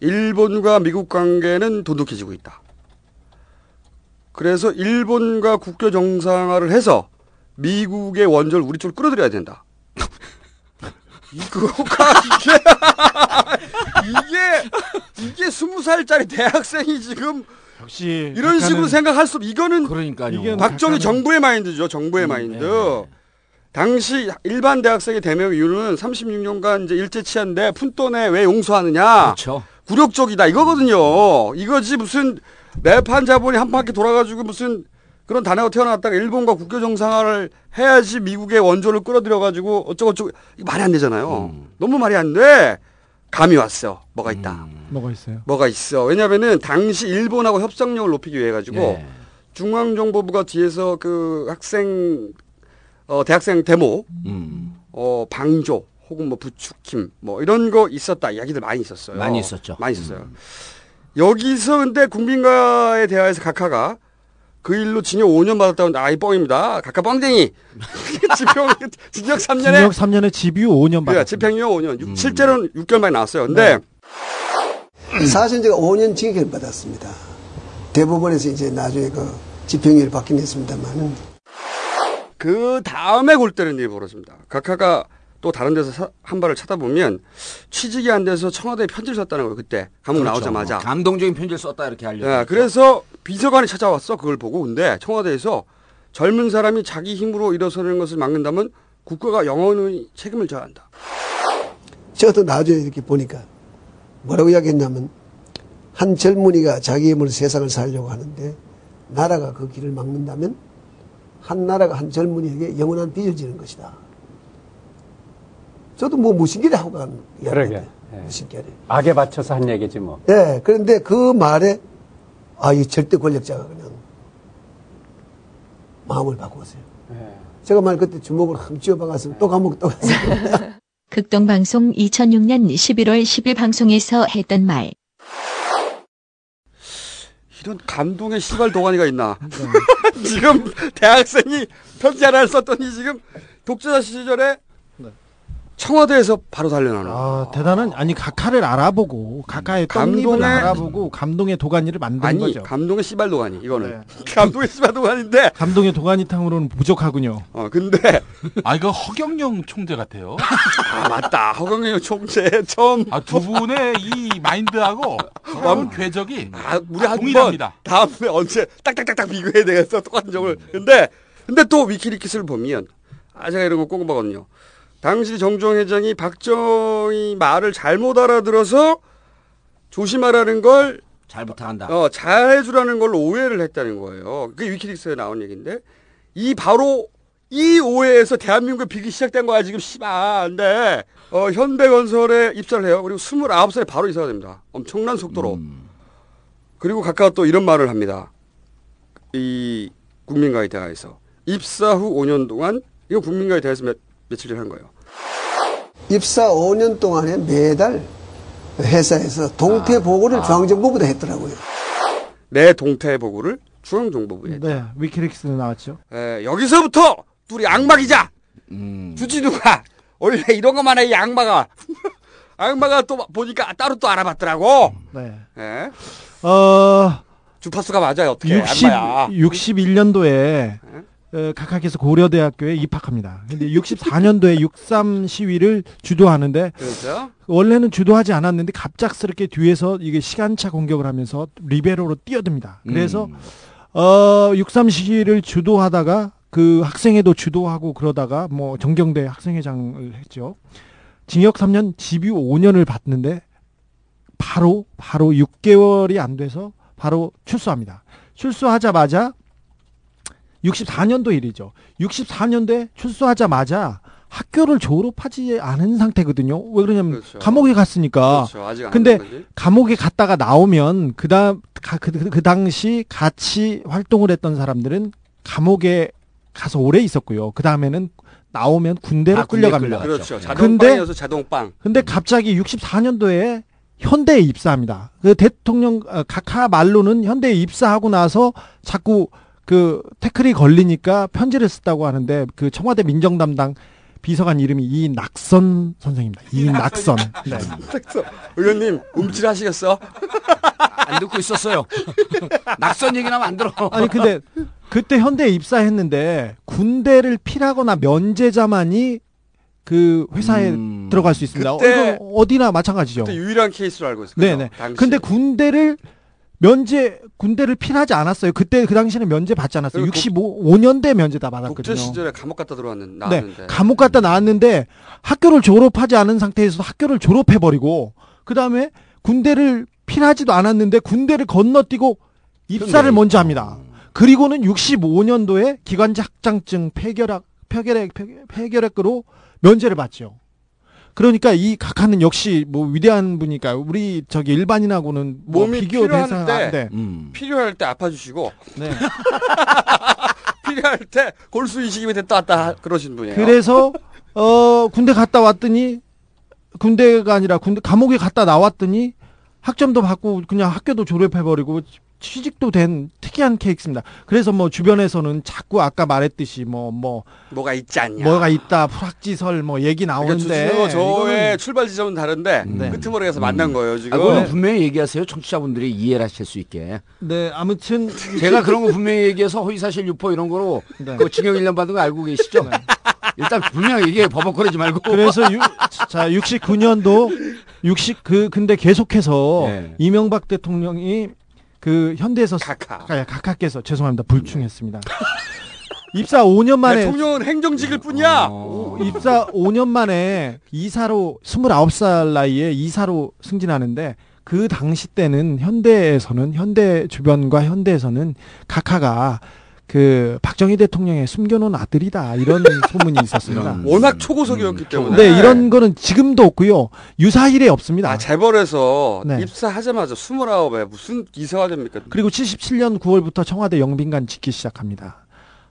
일본과 미국 관계는 돈독해지고 있다. 그래서 일본과 국교 정상화를 해서 미국의 원조를 우리 쪽으로 끌어들여야 된다. 이거가 이게 이게 이게 스무 살짜리 대학생이 지금 역시 이런 식으로 각하는- 생각할수록 이거는 그러니까요. 박정희 정부의 마인드죠. 정부의 마인드. 당시 일반 대학생의 대명 이유는 36년간 이제 일제 치한데 푼돈에 왜 용서하느냐. 그렇죠. 굴욕적이다 이거거든요. 이거지 무슨 매판 자본이 한 바퀴 돌아가지고 무슨 그런 단어가 태어났다가 일본과 국교 정상화를 해야지 미국의 원조를 끌어들여가지고 어쩌고저쩌고 말이 안 되잖아요. 너무 말이 안 돼. 감이 왔어. 뭐가 있다. 뭐가 있어요? 뭐가 있어. 왜냐면은 당시 일본하고 협상력을 높이기 위해 가지고 예. 중앙정보부가 뒤에서 그 학생 어 대학생 데모 음. 어 방조 혹은 뭐 부추김 뭐 이런 거 있었다 이야기들 많이 있었어요. 많이 있었죠. 많이 있었어요. 여기서 근데 국민과의 대화에서 각하가 그 일로 징역 5년 받았다고 아이 뻥입니다. 각하 뻥쟁이. 집행 징역 3년에 징역 3년에 집유 5년 그래, 받았습니다. 집행유예 5년. 육- 실제로는 6개월 만에 나왔어요. 근데 사실 제가 5년 징역을 받았습니다. 대법원에서 이제 나중에 그 집행유예를 받긴 했습니다만은 그 다음에 골 때리는 일이 벌어집니다. 각하가 또 다른 데서 사- 한 발을 쳐다보면 취직이 안 돼서 청와대에 편지를 썼다는 거예요. 그때 감옥 그렇죠. 나오자마자. 감동적인 편지를 썼다 이렇게 알려. 예, 그래서 비서관이 찾아왔어. 그걸 보고. 근데 청와대에서 젊은 사람이 자기 힘으로 일어서는 것을 막는다면 국가가 영원히 책임을 져야 한다. 저도 나중에 이렇게 보니까 뭐라고 이야기했냐면 한 젊은이가 자기 힘으로 세상을 살려고 하는데 나라가 그 길을 막는다면 한 나라가 한 젊은이에게 영원한 빚을 지는 것이다. 저도 뭐 무신기를 하고 간 그러게. 무신기를. 악에 받쳐서 한 얘기지 뭐. 예, 그런데 그 말에 아, 이 절대 권력자가 그냥 마음을 바꾸었어요. 제가 말 그때 주먹을 흠 쥐어박았으면 또 감옥 또 갔어요. 극동방송 2006년 11월 10일 방송에서 했던 말. 이런 감동의 시발 도가니가 있나. 지금 대학생이 편지 하나를 썼더니 지금 독재자 시절에 청와대에서 바로 달려나는. 아, 대단한 아니 각하를 알아보고 각하의 떡잎을 감동의- 알아보고 감동의 도가니를 만드는 아니 거죠. 감동의 씨발 도가니 이거는 감동의 씨발 도가니인데 감동의 도가니탕으로는 부족하군요. 어 근데 아 이거 허경영 총재 같아요. 아 맞다 허경영 총재 처음 아두 분의 이 마인드하고 그런 궤적이 아, 우리 한번 동일합니다. 다음에 언제 딱딱딱딱 비교해야 되겠어 똑같은 점을 근데 근데 또 위키리키스를 보면 아 제가 이런 거 꼼꼼하거든요 당시 정종 회장이 박정희 말을 잘못 알아들어서 조심하라는 걸 잘 부탁한다. 어, 잘 해주라는 걸로 오해를 했다는 거예요. 그게 위키릭스에 나온 얘기인데, 이 바로 이 오해에서 대한민국의 빅이 시작된 거야, 지금, 씨발. 근데, 어, 현대건설에 입사를 해요. 그리고 29살에 바로 이사가 됩니다. 엄청난 속도로. 그리고 각각 또 이런 말을 합니다. 이 국민과의 대화에서. 입사 후 5년 동안, 이거 국민과의 대화에서 몇, 며칠 전에 한 거예요. 입사 5년 동안에 매달 회사에서 동태 보고를 중앙정보부다 했더라고요. 내 동태 보고를 중앙정보부에 했다. 네, 위키릭스 나왔죠. 에, 여기서부터 둘이 악마 기자 주진우가 원래 이런 것만 해이 악마가 악마가 또 보니까 따로 또 알아봤더라고. 네. 예. 어, 주파수가 맞아요. 어떻게 60, 악마야. 61년도에 어, 각하께서 고려대학교에 입학합니다. 근데 64년도에 63 시위를 주도하는데 그렇죠. 원래는 주도하지 않았는데 갑작스럽게 뒤에서 이게 시간차 공격을 하면서 리베로로 뛰어듭니다. 그래서 어, 63 시위를 주도하다가 그 학생회도 주도하고 그러다가 뭐 정경대 학생회장을 했죠. 징역 3년, 집유 5년을 받는데 바로 바로 6개월이 안 돼서 바로 출소합니다. 출소하자마자 64년도 일이죠. 64년도에 출소하자마자 학교를 졸업하지 않은 상태거든요. 왜 그러냐면 그렇죠. 감옥에 갔으니까. 그렇죠. 아직 안 근데. 감옥에 갔다가 나오면 그다음 가- 그, 그, 그 당시 같이 활동을 했던 사람들은 감옥에 가서 오래 있었고요. 그 다음에는 나오면 군대로 아, 끌려갑니다. 끌려갔죠. 근데 자동빵이어서 자동빵. 근데 갑자기 64년도에 현대에 입사합니다. 그 대통령 어, 각하 말로는 현대에 입사하고 나서 자꾸 그 태클이 걸리니까 편지를 썼다고 하는데 그 청와대 민정 담당 비서관 이름이 이낙선 선생입니다. 이낙선. 네. 의원님 움찔하시겠어? 안 듣고 있었어요. 낙선 얘기 나면 안 들어. 아니 근데 그때 현대에 입사했는데 군대를 필하거나 면제자만이 그 회사에 들어갈 수 있습니다. 그때- 어, 이거 어디나 마찬가지죠. 그때 유일한 케이스로 알고 있어요. 네네. 당시에. 근데 군대를 면제 군대를 필하지 않았어요. 그때 그 당시에는 면제 받지 않았어요. 그리고 65 5년대 면제 다 받았거든요. 국제 시절에 감옥 갔다 들어왔는 네, 나왔는데. 감옥 갔다 나왔는데 학교를 졸업하지 않은 상태에서 학교를 졸업해 버리고 그 다음에 군대를 필하지도 않았는데 군대를 건너뛰고 입사를 네. 먼저 합니다. 그리고는 65년도에 기관지 학장증 폐결학 폐결핵 폐- 폐결핵으로 면제를 받죠. 그러니까 이 각하는 역시 뭐 위대한 분이니까 우리 저기 일반인하고는 뭐 몸이 비교 대상 때안 돼. 필요할 때 아파주시고 네. 필요할 때 골수 이식이 됐다 왔다 그러신 분이에요. 그래서 어 군대 갔다 왔더니 군대가 아니라 군대 감옥에 갔다 나왔더니 학점도 받고 그냥 학교도 졸업해 버리고 취직도 된 특이한 케이스입니다. 그래서 뭐 주변에서는 자꾸 아까 말했듯이 뭐뭐 뭐가 있지 않냐. 뭐가 있다 불확지설 뭐 얘기 그러니까 나오는데 주진우 저의 이거는- 출발 지점은 다른데 네. 끄트머리에서 만난 거예요 지금. 아, 그건 분명히 얘기하세요. 청취자분들이 이해를 하실 수 있게. 네 아무튼 제가 그런 거 분명히 얘기해서 허위사실 유포 이런 거로 네. 그 징역 1년 받은 거 알고 계시죠? 일단 분명히 얘기해 버벅거리지 말고. 그래서 유, 자 69년도 60 그 근데 계속해서 네. 이명박 대통령이 그 현대에서 각하 아, 각하께서 죄송합니다 불충했습니다. 입사 5년 만에 대통령은 행정직일 뿐이야. 어. 입사 5년 만에 이사로 29살 나이에 이사로 승진하는데 그 당시 때는 현대에서는 현대 주변과 현대에서는 각하가 그 박정희 대통령의 숨겨놓은 아들이다 이런 소문이 있었습니다. 워낙 초고속이었기 때문에. 네, 이런 거는 지금도 없고요. 유사일에 없습니다. 아, 재벌에서 네. 입사하자마자 29에 무슨 이사가 됩니까? 그리고 77년 9월부터 청와대 영빈관 짓기 시작합니다.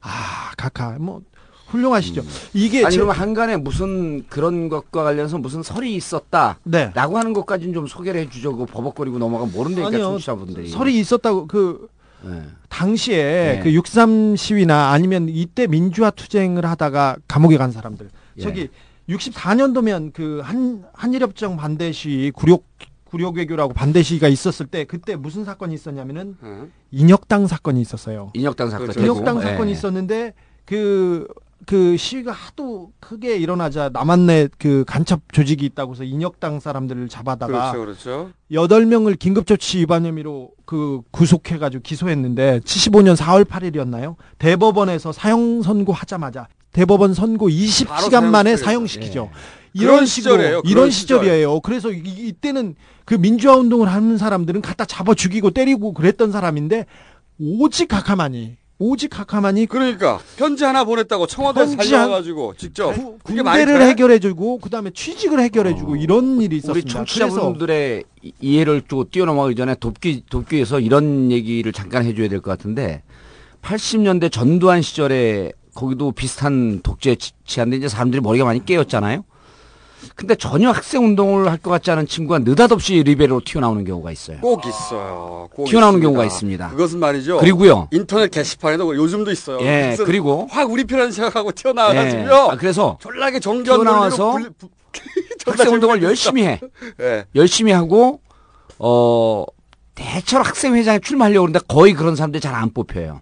아, 각하 뭐 훌륭하시죠. 이게 아니 제- 그럼 한간에 무슨 그런 것과 관련해서 무슨 설이 있었다. 네. 라고 하는 것까지는 좀 소개를 해주죠. 그 버벅거리고 넘어가 모른다니까 아니요. 청취자분들이. 설이 있었다고 그 네. 당시에 네. 그 63 시위나 아니면 이때 민주화 투쟁을 하다가 감옥에 간 사람들. 예. 저기 64년도면 그 한 한일협정 반대 시위 굴욕 굴욕 외교라고 반대 시위가 있었을 때 그때 무슨 사건이 있었냐면은 인혁당 사건이 있었어요. 인혁당 사건. 인혁당. 사건이 예. 있었는데 그, 그 시위가 하도 크게 일어나자 남한내 그 간첩 조직이 있다고 해서 인혁당 사람들을 잡아다가 그렇죠, 그렇죠. 여덟 명을 긴급조치 위반 혐의로 그 구속해 가지고 기소했는데 75년 4월 8일이었나요? 대법원에서 사형 선고하자마자 대법원 선고 20시간 만에 사형시키죠. 이런 그런 식으로 시절이에요, 이런 시절. 시절이에요. 그래서 이, 이때는 그 민주화 운동을 하는 사람들은 갖다 잡아 죽이고 때리고 그랬던 사람인데 오직 각하만이 오직 각하만이 그러니까 편지 하나 보냈다고 청와대 살려가지고 직접 그게 말이 군대를 돼? 해결해주고 그다음에 취직을 해결해주고 이런 일이 우리 있었습니다. 청취자분들의 이- 이해를 좀 뛰어넘어가기 전에 돕기, 돕기 위해서 이런 얘기를 잠깐 해줘야 될 것 같은데 80년대 전두환 시절에 거기도 비슷한 독재 치- 치안데 이제 사람들이 머리가 많이 깨었잖아요. 근데 전혀 학생 운동을 할 것 같지 않은 친구가 느닷없이 리베로로 튀어나오는 경우가 있어요. 꼭 있어요. 꼭 튀어나오는 있습니다. 경우가 있습니다. 그것은 말이죠. 그리고요. 인터넷 게시판에도 요즘도 있어요. 예, 그리고 확 우리 편한 생각하고 튀어나와가지고요. 예. 아, 그래서 졸라게 정견 튀어나와서 논리로 불- 부- 학생 운동을 열심히 해. 예. 열심히 하고 어 대체로 학생 회장에 출마하려고 그러는데 거의 그런 사람들이 잘 안 뽑혀요.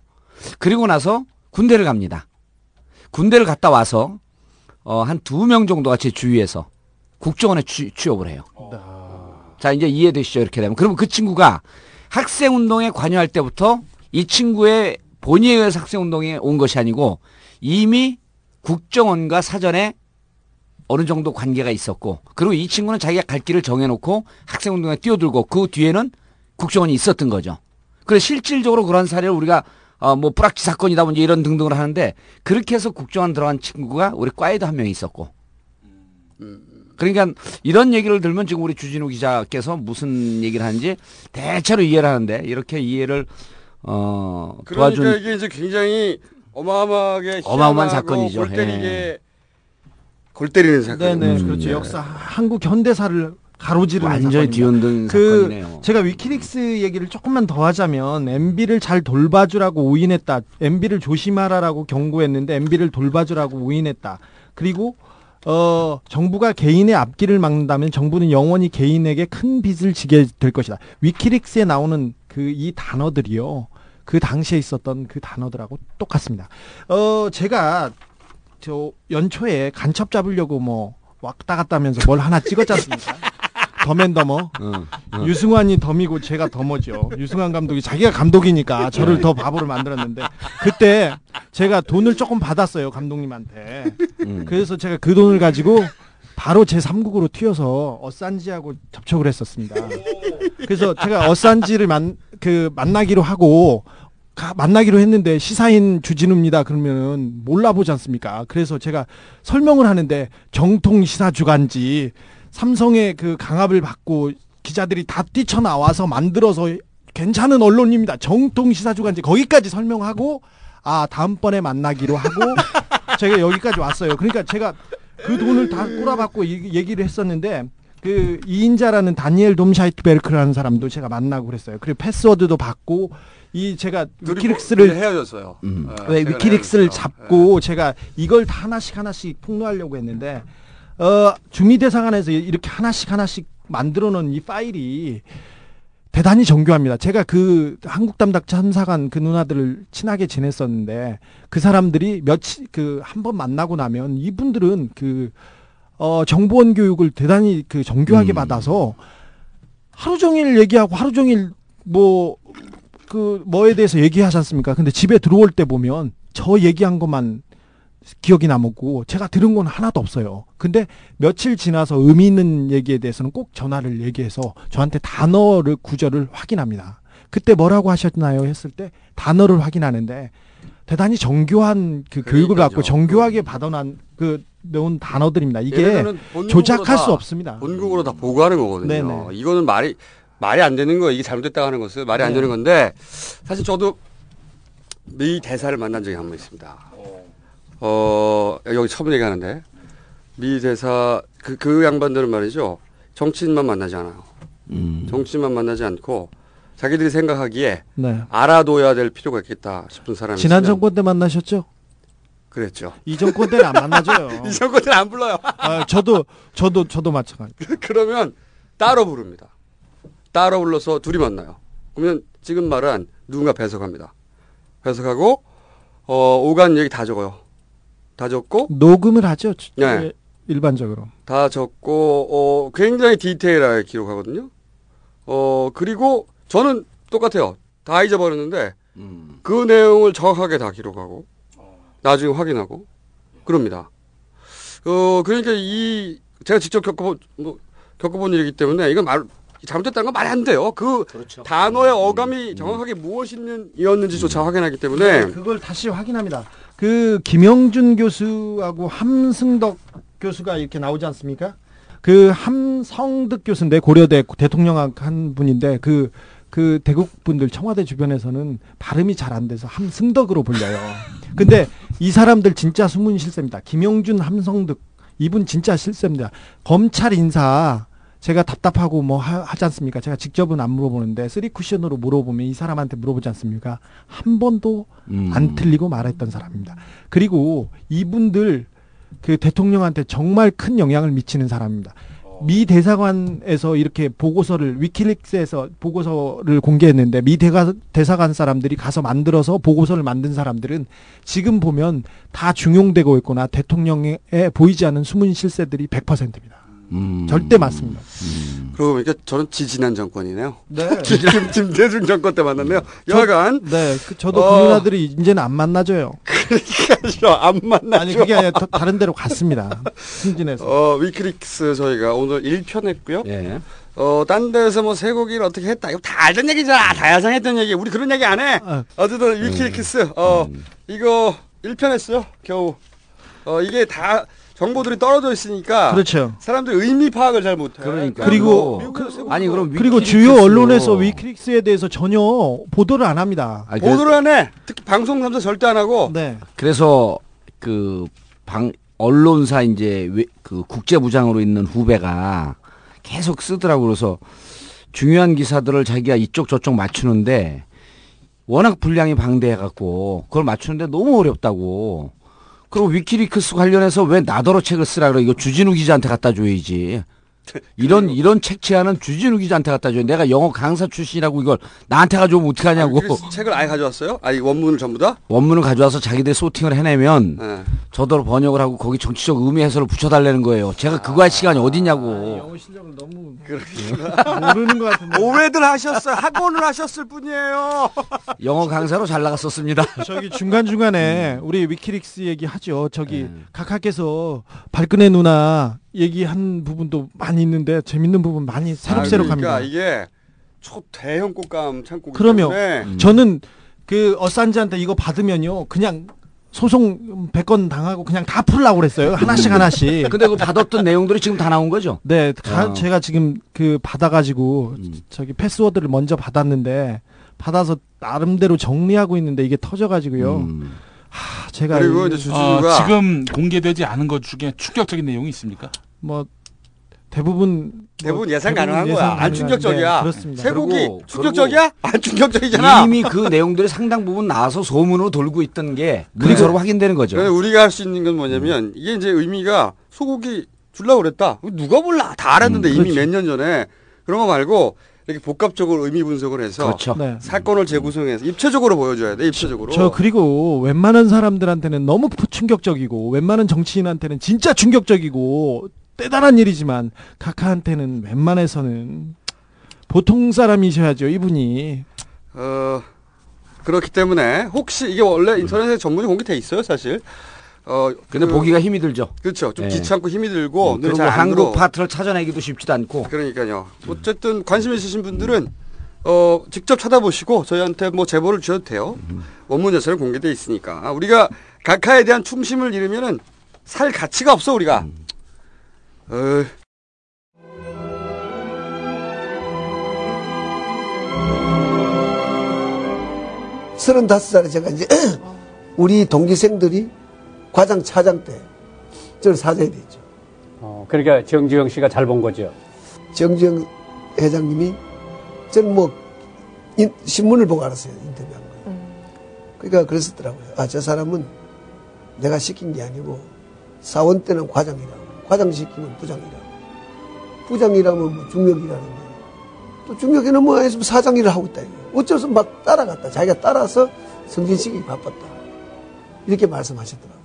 그리고 나서 군대를 갑니다. 군대를 갔다 와서 어, 한 두 명 정도가 제 주위에서 국정원에 취, 취업을 해요. 자, 이제 이해되시죠? 이렇게 되면. 그러면 그 친구가 학생 운동에 관여할 때부터 이 친구의 본의에 의해서 학생 운동에 온 것이 아니고 이미 국정원과 사전에 어느 정도 관계가 있었고 그리고 이 친구는 자기가 갈 길을 정해놓고 학생 운동에 뛰어들고 그 뒤에는 국정원이 있었던 거죠. 그래서 실질적으로 그런 사례를 우리가 어, 뭐 뿌락지 사건이다 뭐 이제 이런 등등을 하는데 그렇게 해서 국정원 들어간 친구가 우리 과에도 한 명 있었고 그러니까 이런 얘기를 들면 지금 우리 주진우 기자께서 무슨 얘기를 하는지 대체로 이해를 하는데 이렇게 이해를 어 그러니까 도와준 이게 이제 굉장히 어마어마하게 어마어마한 사건이죠. 골 때리게 예. 골 때리는 사건. 네네 그렇죠. 역사 한국 현대사를 가로지르는 완전히. 뒤흔든 그 사건이네요. 제가 위키릭스 얘기를 조금만 더 하자면 MB를 잘 돌봐주라고 오인했다. MB를 조심하라라고 경고했는데 MB를 돌봐주라고 오인했다. 그리고 어 정부가 개인의 앞길을 막는다면 정부는 영원히 개인에게 큰 빚을 지게 될 것이다. 위키릭스에 나오는 그 이 단어들이요. 그 당시에 있었던 그 단어들하고 똑같습니다. 어 제가 저 연초에 간첩 잡으려고 뭐 왔다 갔다 하면서 뭘 하나 찍었지 않습니까? 더맨더머. 어. 유승환이 덤이고 제가 덤어죠. 유승환 감독이 자기가 감독이니까 저를 네. 더 바보를 만들었는데 그때 제가 돈을 조금 받았어요 감독님한테. 음. 그래서 제가 그 돈을 가지고 바로 제 3국으로 튀어서 어산지하고 접촉을 했었습니다. 그래서 제가 어산지를 만 그 만나기로 하고 가- 만나기로 했는데 시사인 주진우입니다. 그러면은 몰라보지 않습니까? 그래서 제가 설명을 하는데 정통 시사 주간지 삼성의 그 강압을 받고 기자들이 다 뛰쳐나와서 만들어서 괜찮은 언론입니다. 정통 시사 주간지 거기까지 설명하고 아 다음번에 만나기로 하고 제가 여기까지 왔어요. 그러니까 제가 그 돈을 다 꼬라박고 이- 얘기를 했었는데 그 이인자라는 다니엘 돔샤이트베르크라는 사람도 제가 만나고 그랬어요. 그리고 패스워드도 받고 이 제가 위키릭스를 헤어졌어요. 음. 어, 왜 최근에 위키릭스를 헤어졌죠. 잡고 제가 이걸 다 하나씩 하나씩 폭로하려고 했는데 어 주미대사관에서 이렇게 하나씩 하나씩 만들어 놓은 이 파일이 대단히 정교합니다. 제가 그 한국 담당 참사관 그 누나들을 친하게 지냈었는데 그 사람들이 며칠 그 한 번 만나고 나면 이분들은 그 어 정보원 교육을 대단히 그 정교하게 받아서 하루 종일 얘기하고 하루 종일 뭐 그 뭐에 대해서 얘기하지 않습니까? 근데 집에 들어올 때 보면 저 얘기한 것만 기억이 남았고 제가 들은 건 하나도 없어요. 근데 며칠 지나서 의미 있는 얘기에 대해서는 꼭 전화를 얘기해서 저한테 단어를 구절을 확인합니다. 그때 뭐라고 하셨나요? 했을 때 단어를 확인하는데 대단히 정교한 그 교육을 받고 정교하게 받아놓은 그 넣은 단어들입니다. 이게 본국으로 조작할 다- 수 없습니다. 본국으로 다 보고하는 거거든요. 네네. 이거는 말이 말이 안 되는 거예요. 이게 잘못됐다고 하는 것은 말이 안 네. 되는 건데 사실 저도 미 대사를 만난 적이 한 번 있습니다. 어 여기 처음 얘기하는데 미 대사 그, 그 양반들은 말이죠 정치인만 만나지 않아요. 음. 정치인만 만나지 않고 자기들이 생각하기에 네. 알아둬야 될 필요가 있겠다 싶은 사람이 지난 정권 때 만나셨죠? 그랬죠. 이 정권 때는 안 만나줘요. 이 정권 때는 안 불러요. 아, 저도 저도 저도 마찬가지. 그러면 따로 부릅니다. 따로 불러서 둘이 만나요. 그러면 지금 말한 누군가 배석합니다. 배석하고 어 오간 얘기 다 적어요. 다 적고 녹음을 하죠. 네. 일반적으로. 다 적고 어 굉장히 디테일하게 기록하거든요. 어 그리고 저는 똑같아요. 다 잊어버렸는데 그 내용을 정확하게 다 기록하고 나중에 확인하고 그럽니다. 어 그러니까 이 제가 직접 겪어본 뭐 겪어본 일이기 때문에 이건 말 잘못됐다는 건 말이 안 돼요. 그 단어의 어감이 정확하게 무엇이었는지조차 확인하기 때문에 네, 그걸 다시 확인합니다. 그 김영준 교수하고 함승덕 교수가 이렇게 나오지 않습니까? 그 함성득 교수인데 고려대 대통령학 한 분인데 그, 그 대국 분들 청와대 주변에서는 발음이 잘 안 돼서 함승덕으로 불려요. 근데 이 사람들 진짜 숨은 실세입니다. 김영준, 함성득 이분 진짜 실세입니다. 검찰 인사 제가 답답하고 뭐 하, 하지 않습니까? 제가 직접은 안 물어보는데 쓰리 쿠션으로 물어보면 이 사람한테 물어보지 않습니까? 한 번도 음. 안 틀리고 말했던 사람입니다. 그리고 이분들 그 대통령한테 정말 큰 영향을 미치는 사람입니다. 미 대사관에서 이렇게 보고서를 위키리크스에서 보고서를 공개했는데 미 대가, 대사관 사람들이 가서 만들어서 보고서를 만든 사람들은 지금 보면 다 중용되고 있거나 대통령에 보이지 않는 숨은 실세들이 100%입니다. 음. 절대 맞습니다. 그러고 보니까 저는 지지난 정권이네요. 네. 김, 김대중 정권 때 만났네요. 여하간. 네, 그 저도 어. 그 누나들이 이제는 안 만나줘요. 그러니까요. 안 만나죠. 아니 그게 아니라 더- 다른 데로 갔습니다. 승진해서. 어, 위키릭스 저희가 오늘 1편 했고요. 예. 어, 딴 데서 뭐 쇠고기를 어떻게 했다. 이거 다 알던 얘기잖아. 다 야상했던 얘기. 우리 그런 얘기 안 해. 어쨌든 위키릭스, 어, 이거 1편 했어요. 겨우. 어, 이게 다 정보들이 떨어져 있으니까. 그렇죠. 사람들이 의미 파악을 잘 못해. 그러니까. 그리고 아니 그럼 그리고 주요 언론에서 위키릭스에 대해서 전혀 보도를 안 합니다. 아니, 보도를 안 해. 특히 방송 3사 절대 안 하고. 네. 그래서 그 방 언론사 이제 외- 그 국제 부장으로 있는 후배가 계속 쓰더라고 그래서 중요한 기사들을 자기가 이쪽 저쪽 맞추는데 워낙 분량이 방대해 갖고 그걸 맞추는데 너무 어렵다고. 그리고 위키리크스 관련해서 왜 나더러 책을 쓰라 그래? 이거 주진우 기자한테 갖다 줘야지. 이런 이런 책 제안은 주진우 기자한테 갖다 줘야 내가 영어 강사 출신이라고 이걸 나한테 가져오면 어떡하냐고. 그래서 책을 아예 가져왔어요? 아니, 원문을 전부 다? 원문을 가져와서 자기들 소팅을 해내면 네. 저더러 번역을 하고 거기 정치적 의미 해설을 붙여달라는 거예요. 제가 그거 할 시간이 어디냐고. 영어 실력을 너무 그렇구나. 모르는 것 같은데. 오해들 하셨어요. 학원을 하셨을 뿐이에요. 영어 강사로 잘 나갔었습니다. 저기 중간 중간에 우리 위키릭스 얘기하죠. 저기 네. 각하께서 발끈의 누나 얘기한 부분도 많이 있는데 재밌는 부분 많이 새록새록합니다. 아, 그러니까 이게 초대형 꽃감 창고기 그러면 음. 저는 그 어산지한테 이거 받으면요 그냥 소송 100건 당하고 그냥 다 풀라고 그랬어요 하나씩 하나씩 근데 그 받았던 내용들이 지금 다 나온 거죠? 네 가- 어. 제가 지금 그 받아가지고 음. 저기 패스워드를 먼저 받았는데 받아서 나름대로 정리하고 있는데 이게 터져가지고요 음. 하, 제가 그리고 이- 이제 어, 주주가 지금 공개되지 않은 것 중에 충격적인 내용이 있습니까? 뭐 대부분 대부분 뭐 예상 가능한 예상 거야. 안 충격적이야. 네, 그렇습니다. 쇠고기 그리고- 충격적이야? 안 충격적이잖아. 이미 그 내용들이 상당 부분 나와서 소문으로 돌고 있던 게 문서로 확인되는 거죠. 우리가 할 수 있는 건 뭐냐면 이게 이제 의미가 소고기 줄라고 그랬다. 누가 몰라? 다 알았는데 음, 이미 그렇지. 몇년 전에 그런 거 말고 이렇게 복합적으로 의미 분석을 해서 그렇죠. 네. 사건을 재구성해서 입체적으로 보여줘야 돼. 입체적으로. 저 그리고 웬만한 사람들한테는 너무 충격적이고 웬만한 정치인한테는 진짜 충격적이고 대단한 일이지만 카카한테는 웬만해서는 보통 사람이셔야죠 이분이 어, 그렇기 때문에 혹시 이게 원래 인터넷에 전문이 공개돼 있어요, 사실. 어, 근데 그- 보기가 힘이 들죠. 그렇죠. 좀 네. 귀찮고 힘이 들고 음, 눈에 그리고 한국 들어. 파트를 찾아내기도 쉽지도 않고. 그러니까요. 어쨌든 관심 있으신 분들은 어, 직접 찾아보시고 저희한테 뭐 제보를 주셔도 돼요. 원문 자체는 공개돼 있으니까 우리가 각하에 대한 충심을 잃으면은 살 가치가 없어 우리가. 어, 서른다섯 살에 제가 이제 우리 동기생들이 과장 차장 때 저를 사장이 됐죠. 어, 그러니까 정주영 씨가 잘 본 거죠. 정지영 회장님이 저는 뭐 인- 신문을 보고 알았어요 인터뷰한 거. 그러니까 그랬었더라고요. 아 저 사람은 내가 시킨 게 아니고 사원 때는 과장이라고, 과장 시키면 부장이라고, 부장이라면 뭐 중력이라는데 또 중력에는 뭐 해서 사장 일을 하고 있다. 이거예요. 어째서 막 따라갔다. 자기가 따라서 승진시키기 바빴다. 이렇게 말씀하셨더라고요.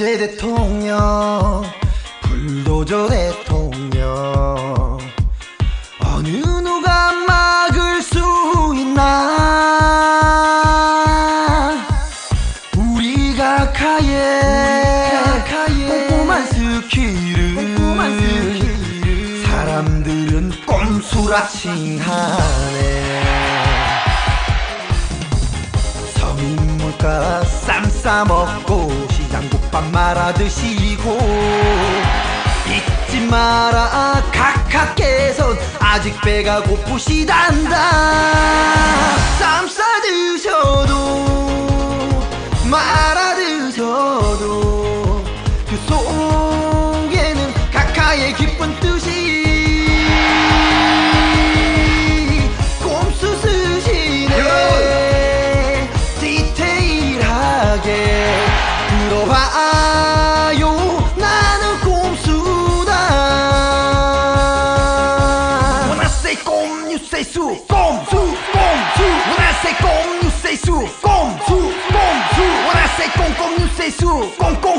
경제 대통령 불도저 대통령 꼼수라 칭하네. 서민 물가 쌈 싸먹고 시장 국밥 말아 드시고 잊지 마라. 각하께선 아직 배가 고프시단다. 쌈 싸 드셔도 말아 드셔도 들어봐요 나는 꼼수다 When I say 꼼 you say 수 꼼수 꼼수 When I say 꼼 you say 수 꼼수 꼼수 When I say 꼼꼼 you say 수 꼼꼼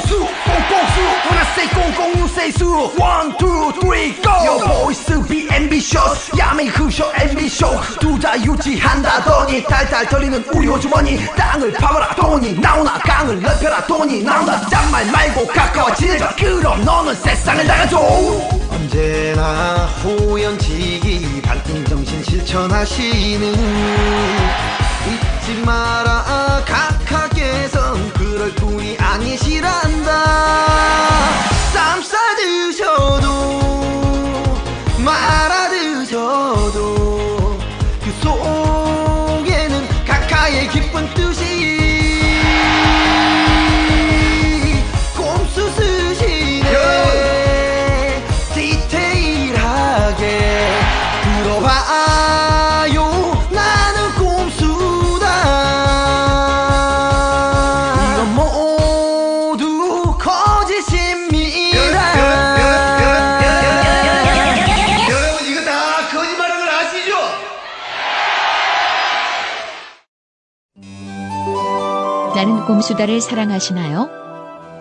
say 꼼꼼 you say 수 One two three go. Your voice be ambitious. 야매 그셔 ambitious. 두자 유지한다더니 달달 떨리는 우리 호주머니. 땅을 파봐라 돈이 나오나 강을 넓혀라 돈이 나온다. 짠말 말고 가까워 지내자. 그럼 너는 세상을 나가줘. 언제나 호연지기 발등 정신 실천하시는 잊지 마라 각하께선 그럴 뿐이 아니시란다. 쌈 싸드셔도 말아 드셔도 나는 꼼수다를 사랑하시나요?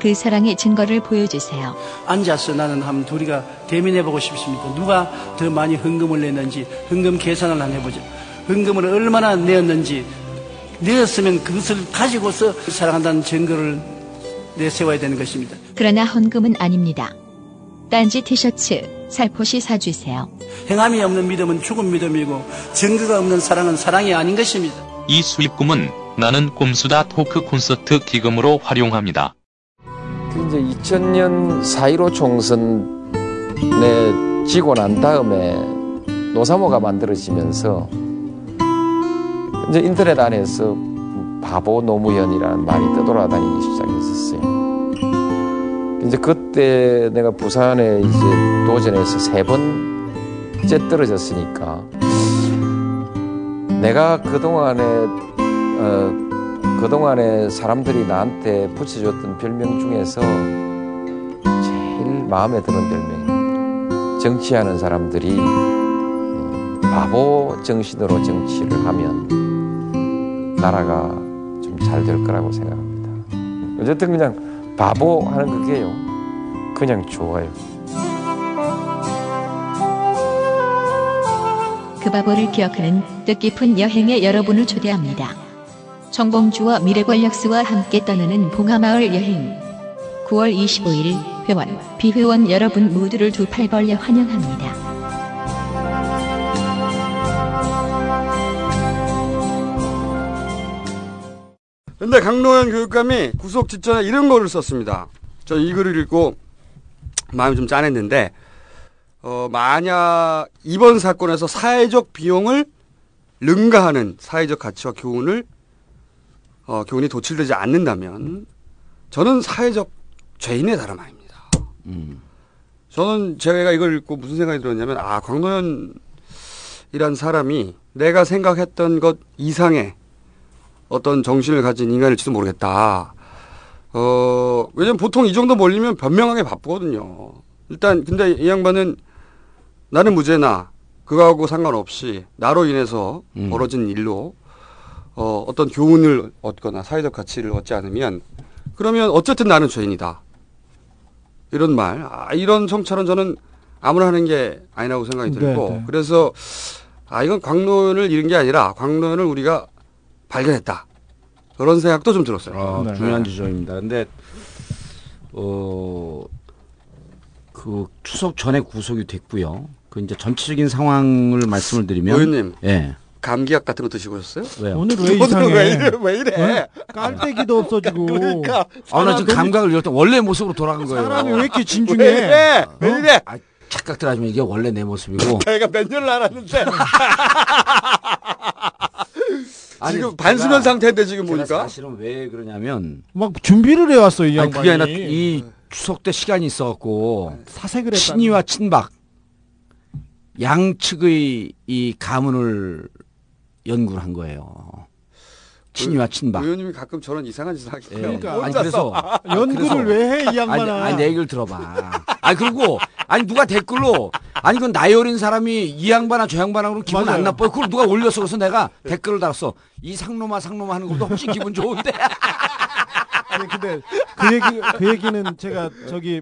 그 사랑의 증거를 보여주세요. 앉아서 나는 한번 둘이가 대면해 보고 싶습니다. 누가 더 많이 헌금을 냈는지 헌금 계산을 한번 해보죠. 헌금을 얼마나 내었는지 내었으면 그것을 가지고서 사랑한다는 증거를 내세워야 되는 것입니다. 그러나 헌금은 아닙니다. 딴지 티셔츠 살포시 사주세요. 행함이 없는 믿음은 죽은 믿음이고 증거가 없는 사랑은 사랑이 아닌 것입니다. 이 수익금은 나는 꼼수다 토크 콘서트 기금으로 활용합니다. 그 이제 2000년 4.15 총선에 지고 난 다음에 노사모가 만들어지면서 이제 인터넷 안에서 바보 노무현이라는 말이 떠돌아다니기 시작했었어요. 이제 그때 내가 부산에 이제 도전해서 세 번째 떨어졌으니까 내가 그동안에 어, 그동안에 사람들이 나한테 붙여줬던 별명 중에서 제일 마음에 드는 별명입니다. 정치하는 사람들이 음, 바보 정신으로 정치를 하면 나라가 좀 잘 될 거라고 생각합니다. 어쨌든 그냥 바보 하는 그게요. 그냥 좋아요. 그 바보를 기억하는 뜻깊은 여행에 여러분을 초대합니다. 정봉주와 미래권력스와 함께 떠나는 봉하마을 여행. 9월 25일 회원, 비회원 여러분 모두를 두 팔 벌려 환영합니다. 근데 강노현 교육감이 구속 직전에 이런 거를 썼습니다. 저 이 글을 읽고 마음이 좀 짠했는데, 어, 만약 이번 사건에서 사회적 비용을 능가하는 사회적 가치와 교훈을, 어, 교훈이 도출되지 않는다면, 저는 사회적 죄인에 달아나입니다. 저는 제가 이걸 읽고 무슨 생각이 들었냐면, 아, 광노현이란 사람이 내가 생각했던 것 이상의 어떤 정신을 가진 인간일지도 모르겠다. 어, 왜냐면 보통 이 정도 몰리면 변명하기 바쁘거든요. 일단, 근데 이 양반은 나는 무죄나 그거하고 상관없이 나로 인해서 벌어진 일로 어, 어떤 교훈을 얻거나 사회적 가치를 얻지 않으면 그러면 어쨌든 나는 죄인이다. 이런 말. 아, 이런 성찰은 저는 아무나 하는 게 아니라고 생각이 들고 네, 네. 그래서 아, 이건 광론을 잃은 게 아니라 광론을 우리가 발견했다. 그런 생각도 좀 들었어요. 어, 네. 중요한 지점입니다. 근데 어, 그 추석 전에 구속이 됐고요. 그 이제 전체적인 상황을 말씀을 드리면, 의원님. 예, 감기약 같은 거 드시고 오셨어요? 왜요? 오늘 왜 이상해? 왜 이래? 왜 이래? 어? 깔때기도 없어지고. 그러니까. 아, 나 지금 감각을 잃었다. 원래 모습으로 돌아간 거예요. 사람이 왜 이렇게 진중해? 왜 이래? 왜 이래? 아, 착각들 하지만 이게 원래 내 모습이고. 내가 몇 년을 알았는데. 아니, 지금 반수면 상태인데 지금 보니까. 사실은 왜 그러냐면 막 준비를 해왔어 이 아니, 양반이. 그게 아니라 이 추석 때 시간이 있어갖고 사색을 했다. 친이와 친박 양측의 이 가문을 연구를 한 거예요. 친이와 친박. 의원님이 가끔 저런 이상한 짓을 하긴 해요. 예. 아니 그래서 연구를 왜 해, 이 양반아. 아니, 아니 내 얘기를 들어봐. 아니 그리고 아니 누가 댓글로 아니 그건 나이 어린 사람이 이 양반아 저 양반하고 기분 맞아요. 안 나빠요. 그걸 누가 올렸어. 그래서 내가 댓글을 달았어. 이 상놈아 상놈아 하는 것도 훨씬 기분 좋은데. 아니 근데 그 얘기 그 얘기는 제가 저기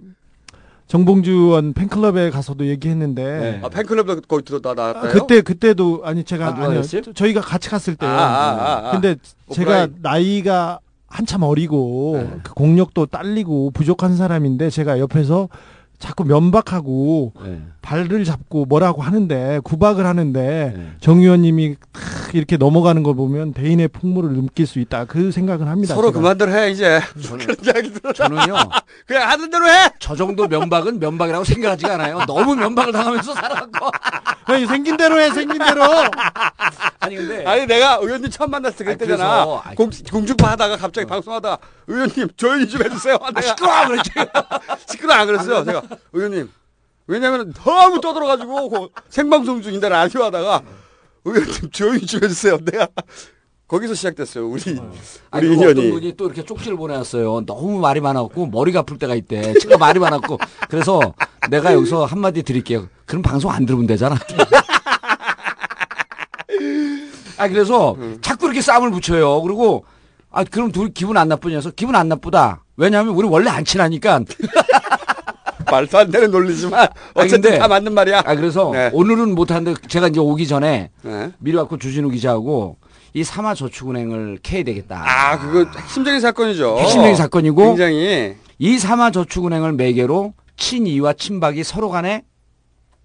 정봉주 의원 팬클럽에 가서도 얘기했는데 아, 팬클럽도 거기 들었다 아, 나왔다요? 그때 그때도 아니 제가 아? 저- 저희가 같이 갔을 때요. 아, 아, 아, 아. 근데 제가 오프라인. 나이가 한참 어리고 네. 그 공력도 딸리고 부족한 사람인데 제가 옆에서 자꾸 면박하고 네. 발을 잡고 뭐라고 하는데 구박을 하는데 네. 정 의원님이 탁 이렇게 넘어가는 걸 보면 대인의 풍물을 느낄 수 있다 그 생각을 합니다. 서로 제가. 그만들 해 이제. 저는- 그런 이야기 들어. 저는요. 그냥 하는 대로 해. 저 정도 면박은 면박이라고 생각하지가 않아요. 너무 면박을 당하면서 살아갖고. 아니, 생긴 대로 해 생긴 대로. 아니 근데 아니 내가 의원님 처음 만났을 때 아니, 그때잖아. 그래서- 아니, 공, 공중파 하다가 갑자기 방송하다가 의원님 조용히 좀 해주세요. 아, 시끄러워 그랬지. 시끄러 안 그랬어요. 제가 의원님 왜냐면 너무 떠들어가지고 그 생방송 중인데 라디오 하다가 의원님 조용히 좀 해주세요. 내가 거기서 시작됐어요. 우리 아니, 우리 그리고 어떤 인연이. 분이 또 이렇게 쪽지를 보내왔어요. 너무 말이 많았고 머리가 아플 때가 있대. 제가 말이 많았고 그래서 내가 여기서 한 마디 드릴게요. 그럼 방송 안 들으면 되잖아. 아 그래서 자꾸 이렇게 싸움을 붙여요. 그리고 아 그럼 둘이 기분 안 나쁘냐서 기분 안 나쁘다. 왜냐하면 우리 원래 안 친하니까. 말도 안 되는 논리지만 어쨌든 근데- 다 맞는 말이야. 아 그래서 네. 오늘은 못하는데 제가 이제 오기 전에 네. 미리 왔고 주진우 기자하고 이 삼화저축은행을 캐야 되겠다. 아 그거 핵심적인 사건이죠. 핵심적인 사건이고 굉장히 이 삼화저축은행을 매개로 친이와 친박이 서로 간에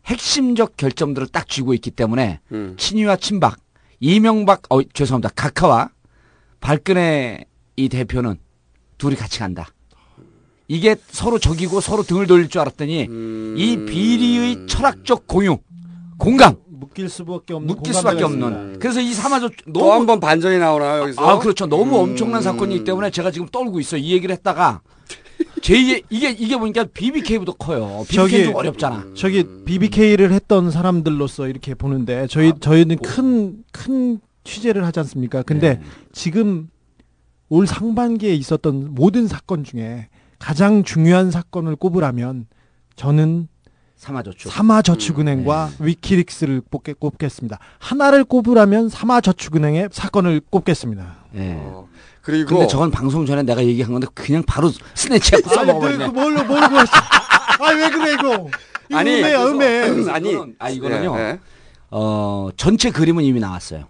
핵심적 결점들을 딱 쥐고 있기 때문에 음. 친이와 친박 이명박 어 죄송합니다 각하와 박근혜 이 대표는 둘이 같이 간다. 이게 서로 적이고 서로 등을 돌릴 줄 알았더니 음. 이 비리의 철학적 공유 공감 묶일 수밖에 없는 묶일 수밖에 없는. 있습니다. 그래서 이 삼화저축 또한 번 반전이 나오나요 여기서? 아, 그렇죠. 너무 음. 엄청난 사건이기 때문에 제가 지금 떨고 있어요. 이 얘기를 했다가 제 이게 이게 이게 보니까 BBK보다 커요. BBK 좀 어렵잖아. 저기 BBK를 했던 사람들로서 이렇게 보는데 저희 저희는 큰큰 취재를 하지 않습니까? 근데 지금 올 상반기에 있었던 모든 사건 중에 가장 중요한 사건을 꼽으라면 저는 삼화저축. 삼화저축은행과 위키릭스를 꼽게, 꼽겠습니다. 하나를 꼽으라면 삼화저축은행의 사건을 꼽겠습니다. 예. 어, 그리고 근데 저건 방송 전에 내가 얘기한 건데 그냥 바로 스네치하고 써먹어버렸네. 뭘로 뭘로 아왜 그래 이거? 이거 아니, 음해야 음해. 아니, 아 이거는요. 예, 예. 어 전체 그림은 이미 나왔어요.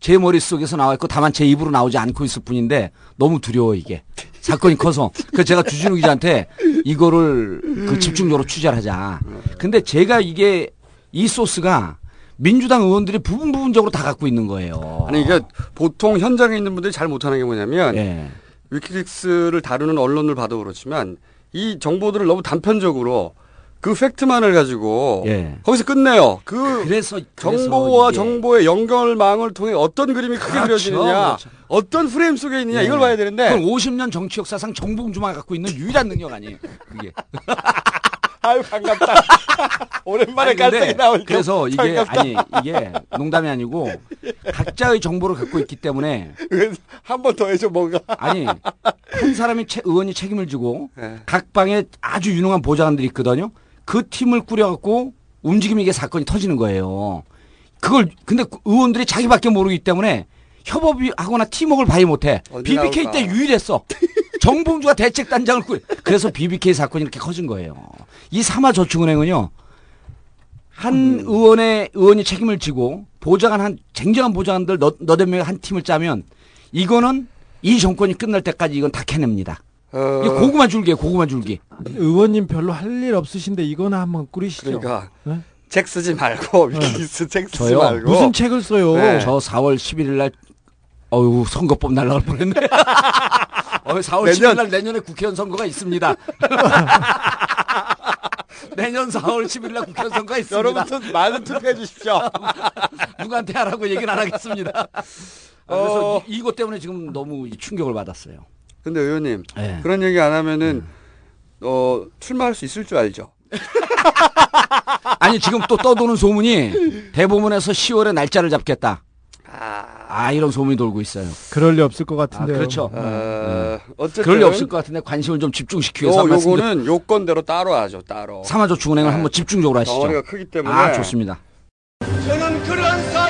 제 머릿속에서 나와 있고 다만 제 입으로 나오지 않고 있을 뿐인데 너무 두려워 이게 사건이 커서 그래서 제가 주진우 기자한테 이거를 그 집중적으로 취재를 하자. 근데 제가 이게 이 소스가 민주당 의원들이 부분 부분적으로 다 갖고 있는 거예요. 아니 이게 보통 현장에 있는 분들이 잘 못하는 게 뭐냐면 예. 위키릭스를 다루는 언론을 봐도 그렇지만 이 정보들을 너무 단편적으로 그 팩트만을 가지고 예. 거기서 끝내요. 그 그래서 정보와 이게- 정보의 연결망을 통해 어떤 그림이 크게 그렇죠, 그려지느냐, 그렇죠. 어떤 프레임 속에 있느냐 예. 이걸 봐야 되는데 그건 50년 정치 역사상 정봉주만 갖고 있는 유일한 능력 아니에요. 그게. 아유 반갑다. 오랜만에 깔때기 나오니까 그래서 이게 반갑다. 아니 이게 농담이 아니고 각자의 정보를 갖고 있기 때문에 한 번 더 해줘 뭔가. 아니 한 사람이 채- 의원이 책임을 지고 예. 각 방에 아주 유능한 보좌관들이 있거든요. 그 팀을 꾸려갖고 움직이면 이게 사건이 터지는 거예요. 그걸 근데 그 의원들이 자기밖에 모르기 때문에 협업이 하거나 팀워크를 봐야 못해. BBK 나올까? 때 유일했어. 정봉주가 대책단장을 꾸려. 그래서 BBK 사건이 이렇게 커진 거예요. 이 삼화저축은행은요. 한 음. 의원의 의원이 책임을 지고 보좌관 한 쟁쟁한 보좌관들 너, 너댓 명이 한 팀을 짜면 이거는 이 정권이 끝날 때까지 이건 다 캐냅니다. 어, 이게 고구마 줄기예요, 고구마 줄기. 의원님 별로 할 일 없으신데 이거나 한번 꾸리시죠. 그러니까 네? 책 쓰지 말고 위키리스 책 쓰지 저요? 말고 무슨 책을 써요? 네. 저 4월 11일 날 어유 선거법 날라갈 뻔했네. 어, 4월 내년- 10일 날 내년에 국회의원 선거가 있습니다. 내년 4월 10일 날 국회의원 선거가 있습니다. 여러분들 많은 투표해 주십시오. 누구한테 하라고 얘기는 안 하겠습니다. 아, 그래서 이, 이것 때문에 지금 너무 충격을 받았어요. 근데 의원님 네. 그런 얘기 안 하면은 어 출마할 수 있을 줄 알죠. 아니 지금 또 떠도는 소문이 대법원에서 10월에 날짜를 잡겠다. 아 이런 소문이 돌고 있어요. 그럴 리 없을 것 아, 같은데요. 그렇죠. 어, 네. 어쨌든 그럴 리 없을 것 같은데 관심을 좀 집중시키기 위해서 요, 요거는 요건대로 따로 하죠. 따로. 삼화저축은행을 네. 한번 집중적으로 하시죠. 덩어리가 크기 때문에 아 좋습니다. 저는 그러한 삶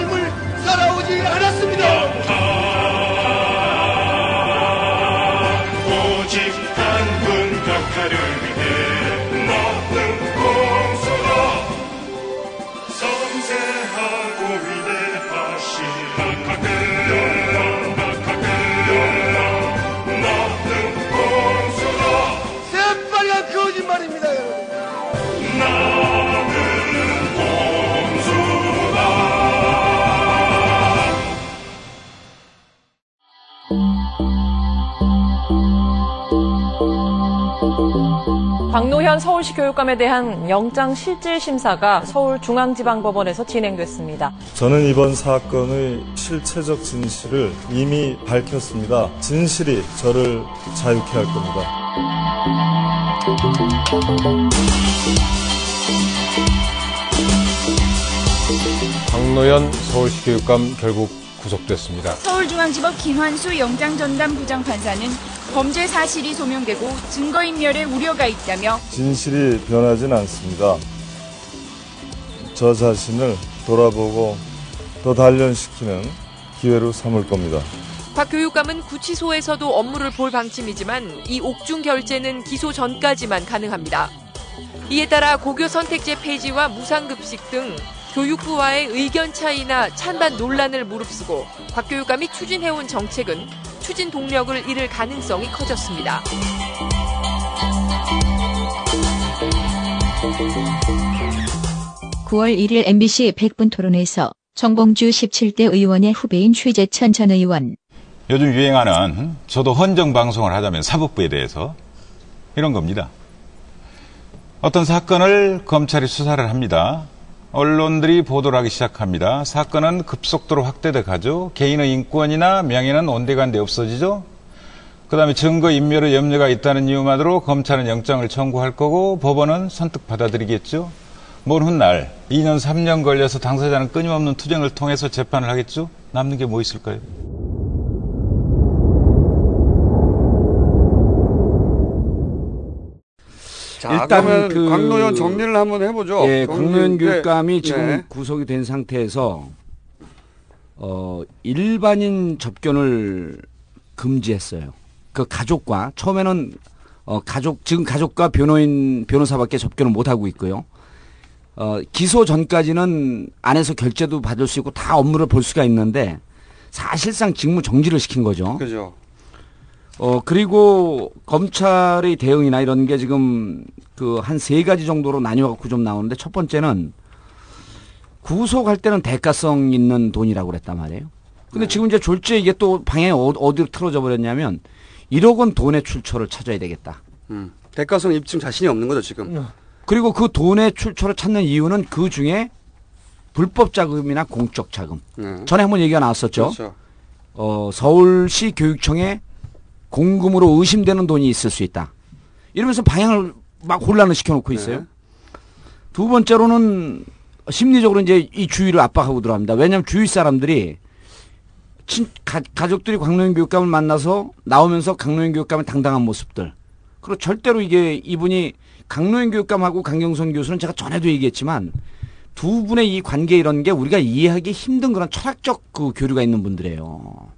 서울시 교육감에 대한 영장 실질 심사가 서울중앙지방법원에서 진행됐습니다. 저는 이번 사건의 실체적 진실을 이미 밝혔습니다. 진실이 저를 자유케 할 겁니다. 박노현 서울시 교육감 결국 구속됐습니다. 서울중앙지법 김환수 영장전담 부장판사는 범죄 사실이 소명되고 증거인멸의 우려가 있다며 진실이 변하진 않습니다. 저 자신을 돌아보고 더 단련시키는 기회로 삼을 겁니다. 박 교육감은 구치소에서도 업무를 볼 방침이지만 이 옥중 결제는 기소 전까지만 가능합니다. 이에 따라 고교 선택제 폐지와 무상급식 등 교육부와의 의견 차이나 찬반 논란을 무릅쓰고 박 교육감이 추진해온 정책은 추진 동력을 잃을 가능성이 커졌습니다. 구월 1일 MBC 100분 토론에서 정봉주 17대 의원의 후배인 최재천 전 의원, 요즘 유행하는 저도 헌정 방송을 하자면 사법부에 대해서 이런 겁니다. 어떤 사건을 검찰이 수사를 합니다. 언론들이 보도를 하기 시작합니다. 사건은 급속도로 확대돼 가죠. 개인의 인권이나 명예는 온데간데 없어지죠. 그 다음에 증거 인멸의 염려가 있다는 이유만으로 검찰은 영장을 청구할 거고 법원은 선뜻 받아들이겠죠. 먼 훗날 2년 3년 걸려서 당사자는 끊임없는 투쟁을 통해서 재판을 하겠죠. 남는 게 뭐 있을까요? 자, 일단 그 광노현 정리를 한번 해보죠. 예, 광노현 교육감이 네. 지금 네. 구속이 된 상태에서 어, 일반인 접견을 금지했어요. 그 가족과 처음에는 어, 가족 지금 가족과 변호인 변호사밖에 접견을 못 하고 있고요. 어, 기소 전까지는 안에서 결제도 받을 수 있고 다 업무를 볼 수가 있는데 사실상 직무 정지를 시킨 거죠. 그죠. 어, 그리고 검찰의 대응이나 이런 게 지금 그 한 세 가지 정도로 나뉘어갖고 좀 나오는데 첫 번째는 구속할 때는 대가성 있는 돈이라고 그랬단 말이에요. 근데 지금 이제 졸지에 이게 또 방향이 어- 어디로 틀어져 버렸냐면 1억 원 돈의 출처를 찾아야 되겠다. 음. 대가성 입증 자신이 없는 거죠 지금. 그리고 그 돈의 출처를 찾는 이유는 그 중에 불법 자금이나 공적 자금. 네. 전에 한번 얘기가 나왔었죠. 그렇죠. 어, 서울시 교육청에 공금으로 의심되는 돈이 있을 수 있다. 이러면서 방향을 막 혼란을 시켜놓고 있어요. 두 번째로는 심리적으로 이제 이 주위를 압박하고 들어갑니다. 왜냐하면 주위 사람들이 친, 가, 가족들이 강노현 교육감을 만나서 나오면서 강노현 교육감의 당당한 모습들. 그리고 절대로 이게 이분이 강노현 교육감하고 강경선 교수는 제가 전에도 얘기했지만 두 분의 이 관계 이런 게 우리가 이해하기 힘든 그런 철학적 그 교류가 있는 분들이에요.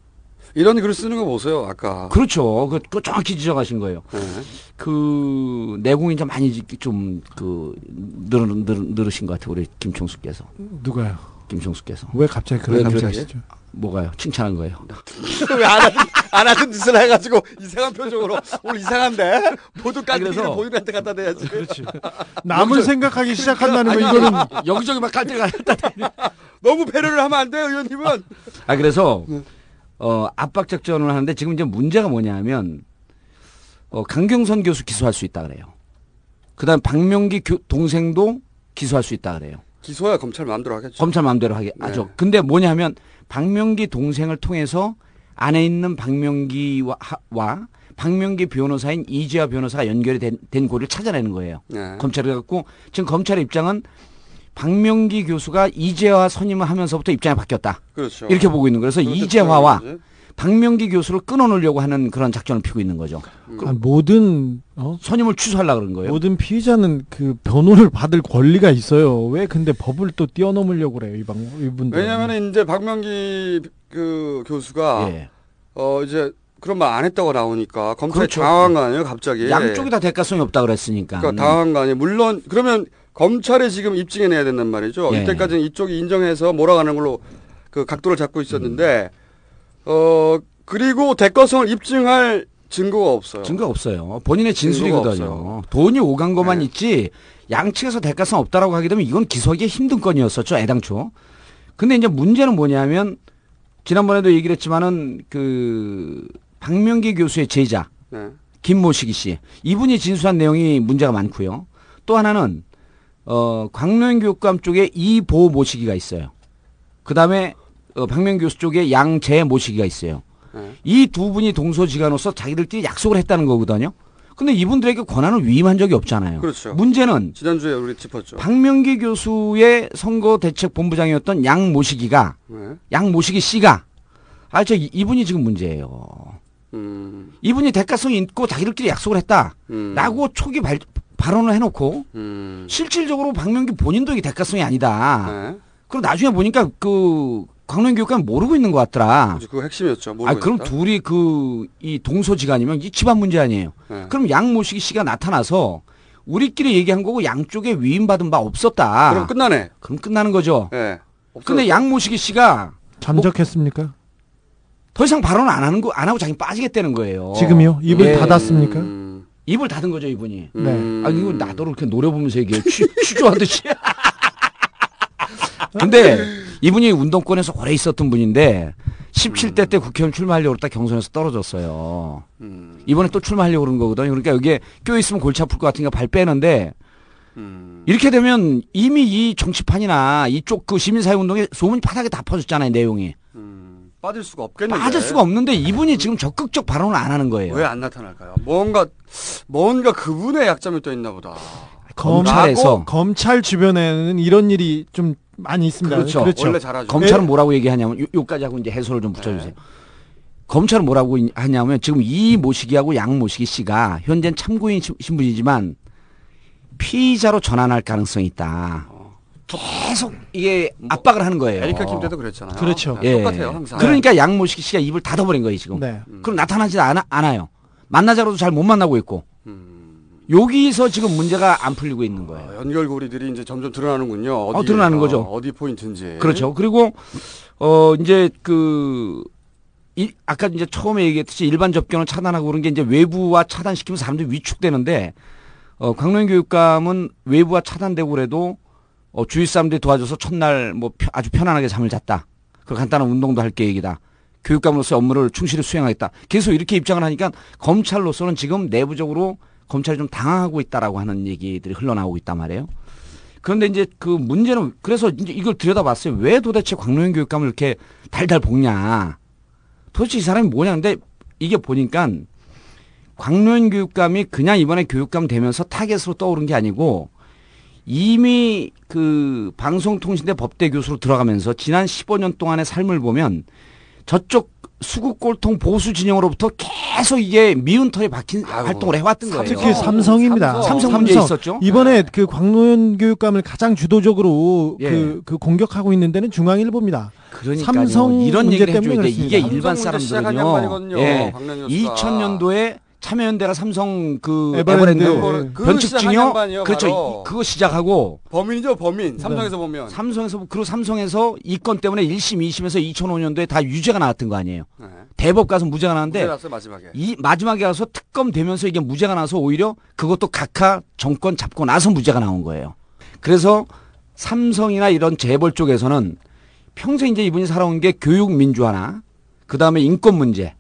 이런 글 쓰는 거 보세요 아까. 그렇죠. 그, 그 정확히 지적하신 거예요. 네. 그 내공이 좀 많이 좀 그 늘어 늘으신 것 같아요. 우리 김총수께서. 누가요? 김총수께서. 왜 갑자기 그런 왜 감지? 하시죠? 뭐가요? 칭찬한 거예요. 왜안 하던, 안 하던 짓을 해가지고 이상한 표정으로 오늘 이상한데 모두 깔때기를 그래서- 본인한테 갖다 대야지. 그렇지. 남을 생각하기 시작한다는 거 이거는 여기저기 막 깔때가 너무 배려를 하면 안 돼요, 의원님은. 아 그래서 어 압박 작전을 하는데 지금 이제 문제가 뭐냐면 어 강경선 교수 기소할 수 있다 그래요. 그다음 박명기 교- 동생도 기소할 수 있다 그래요. 기소야 검찰 마음대로 하겠죠. 검찰 마음대로 하게 하죠. 네. 근데 뭐냐면 박명기 동생을 통해서 안에 있는 박명기와 하- 와 박명기 변호사인 이재화 변호사가 연결이 된, 된 고리를 찾아내는 거예요. 네. 검찰이 갖고 지금 검찰의 입장은 박명기 교수가 이재화 선임을 하면서부터 입장이 바뀌었다. 그렇죠. 이렇게 보고 있는 거예요. 그래서 그렇게 이재화와 주장하는 박명기 교수를 끊어놓으려고 하는 그런 작전을 피고 있는 거죠. 아, 모든 어? 선임을 취소하려고 그런 거예요. 모든 피의자는 그 변호를 받을 권리가 있어요. 왜 근데 법을 또 뛰어넘으려고 그래요, 이 방, 이분들. 왜냐하면 이제 박명기 그 교수가 예. 어 이제 그런 말 안 했다고 나오니까 검찰이 그렇죠. 당황한 거 아니에요, 갑자기. 양쪽이 다 대가성이 없다 그랬으니까. 그러니까 당황한 거 아니에요. 물론 그러면 검찰이 지금 입증해 내야 된단 말이죠. 예. 이때까지는 이쪽이 인정해서 몰아가는 걸로 그 각도를 잡고 있었는데 어 그리고 대가성을 입증할 증거가 없어요. 증거 없어요. 본인의 진술이거든요. 돈이 오간 것만 있지 양측에서 대가성 없다라고 하게 되면 이건 기소하기 힘든 건이었었죠 애당초. 근데 이제 문제는 뭐냐면 지난번에도 얘기를 했지만은 그 박명기 교수의 제자 네. 김모식이 씨 이분이 진술한 내용이 문제가 많고요. 또 하나는 어 광명교육감 쪽에 이보 모시기가 있어요. 그 다음에 어, 박명기 교수 쪽에 양재 모시기가 있어요. 네. 이두 분이 동서지간으로서 자기들끼리 약속을 했다는 거거든요. 근데 이분들에게 권한을 위임한 적이 없잖아요. 그렇죠. 문제는 지난주에 우리 짚었죠. 박명기 교수의 선거 대책 본부장이었던 양 모시기가 네. 양 모시기 씨가 아 저 이분이 지금 문제예요. 음. 이분이 대가성이 있고 자기들끼리 약속을 했다. 음. 라고 초기 발, 발언을 해놓고 음. 실질적으로 박명기 본인도 이게 대가성이 아니다. 네. 그럼 나중에 보니까 그 광명교육감 모르고 있는 것 같더라. 그거 핵심이었죠. 아 그럼 모르겠다. 둘이 그 이 동서지간이면 이 집안 문제 아니에요. 네. 그럼 양 모시기 씨가 나타나서 우리끼리 얘기한 거고 양쪽에 위임받은 바 없었다. 그럼 끝나네. 그럼 끝나는 거죠. 네. 근데 양 모시기 씨가 잠적했습니까? 더 이상 발언 안 하는 거 안 하고 자기 빠지겠다는 거예요. 지금요? 입을 예. 닫았습니까? 입을 닫은 거죠 이분이. 네. 아 이거 나더러 이렇게 노려보면서 얘기해 취, 취조하듯이. 근데 이분이 운동권에서 오래 있었던 분인데 17대 때 국회의원 출마하려고 그러다 경선에서 떨어졌어요. 이번에 또 출마하려고 그런 거거든요. 그러니까 여기에 껴 있으면 골치 아플 것 같으니까 발 빼는데 이렇게 되면 이미 이 정치판이나 이쪽 그 시민사회운동에 소문이 바닥에 다 퍼졌잖아요 내용이. 빠질 수가 없겠는데. 빠질 수가 없는데 이분이 지금 적극적 발언을 안 하는 거예요. 왜 안 나타날까요? 뭔가 뭔가 그분의 약점이 또 있나 보다. 검찰에서 검찰 주변에는 이런 일이 좀 많이 있습니다. 그렇죠. 검찰은 뭐라고 얘기하냐면 요, 요까지 하고 이제 해설을 좀 붙여주세요. 검찰은 뭐라고 이- 하냐면 지금 이 모시기하고 양 모시기 씨가 현재 참고인 신- 신분이지만 피의자로 전환할 가능성이 있다. 계속 이게 압박을 하는 거예요. 에리카 김 때도 그랬잖아요. 그렇죠. 네, 똑같아요, 항상. 그러니까 양 모시기 씨가 입을 닫아버린 거예요 지금. 네. 그럼 나타나지 않아, 않아요. 만나자로도 잘 못 만나고 있고. 여기서 지금 문제가 안 풀리고 있는 거예요. 연결고리들이 이제 점점 드러나는군요. 어디, 어, 드러나는 거죠. 어디 포인트인지. 그렇죠. 그리고 어 이제 그 이, 아까 이제 처음에 얘기했듯이 일반 접견을 차단하고 그런 게 이제 외부와 차단시키면 사람들이 위축되는데 어 강릉 교육감은 외부와 차단되고 그래도 어 주위 사람들이 도와줘서 첫날 뭐 펴- 아주 편안하게 잠을 잤다. 그 간단한 운동도 할 계획이다. 교육감으로서 업무를 충실히 수행하겠다. 계속 이렇게 입장을 하니까 검찰로서는 지금 내부적으로 검찰이 좀 당황하고 있다라고 하는 얘기들이 흘러나오고 있단 말이에요. 그런데 이제 그 문제는 그래서 이제 이걸 들여다봤어요. 왜 도대체 광노현 교육감을 이렇게 달달 볶냐. 도대체 이 사람이 뭐냐. 근데 이게 보니까 광노현 교육감이 그냥 이번에 교육감 되면서 타겟으로 떠오른 게 아니고 이미 그 방송통신대 법대 교수로 들어가면서 지난 15년 동안의 삶을 보면 저쪽 수국골통 보수 진영으로부터 계속 이게 미운 털이 박힌 활동을 해왔던 거예요. 특히 삼성입니다. 삼성, 문제 있었죠. 이번에 그 광노현 교육감을 가장 주도적으로 예. 그, 그 공격하고 있는 데는 중앙일보입니다. 그러니까요. 삼성 이런 문제 얘기를 때문에 해줘야 돼. 이게 일반 삼성 사람들은요. 예. 박명현 교수가. 2000년도에 참여연대가 삼성 그 에버랜드. 에버랜드, 그 변칙 증여 그렇죠. 그거 시작하고 범인이죠, 범인. 삼성에서 보면. 삼성에서 그리고 삼성에서 이 건 때문에 1심, 2심에서 2005년도에 다 유죄가 나왔던 거 아니에요. 네. 대법 가서 무죄가 나왔는데 무죄 났어요, 마지막에. 이 마지막에 가서 특검 되면서 이게 무죄가 나서 오히려 그것도 각하 정권 잡고 나서 무죄가 나온 거예요. 그래서 삼성이나 이런 재벌 쪽에서는 평생 이제 이분이 살아온 게 교육 민주화나 그 다음에 인권 문제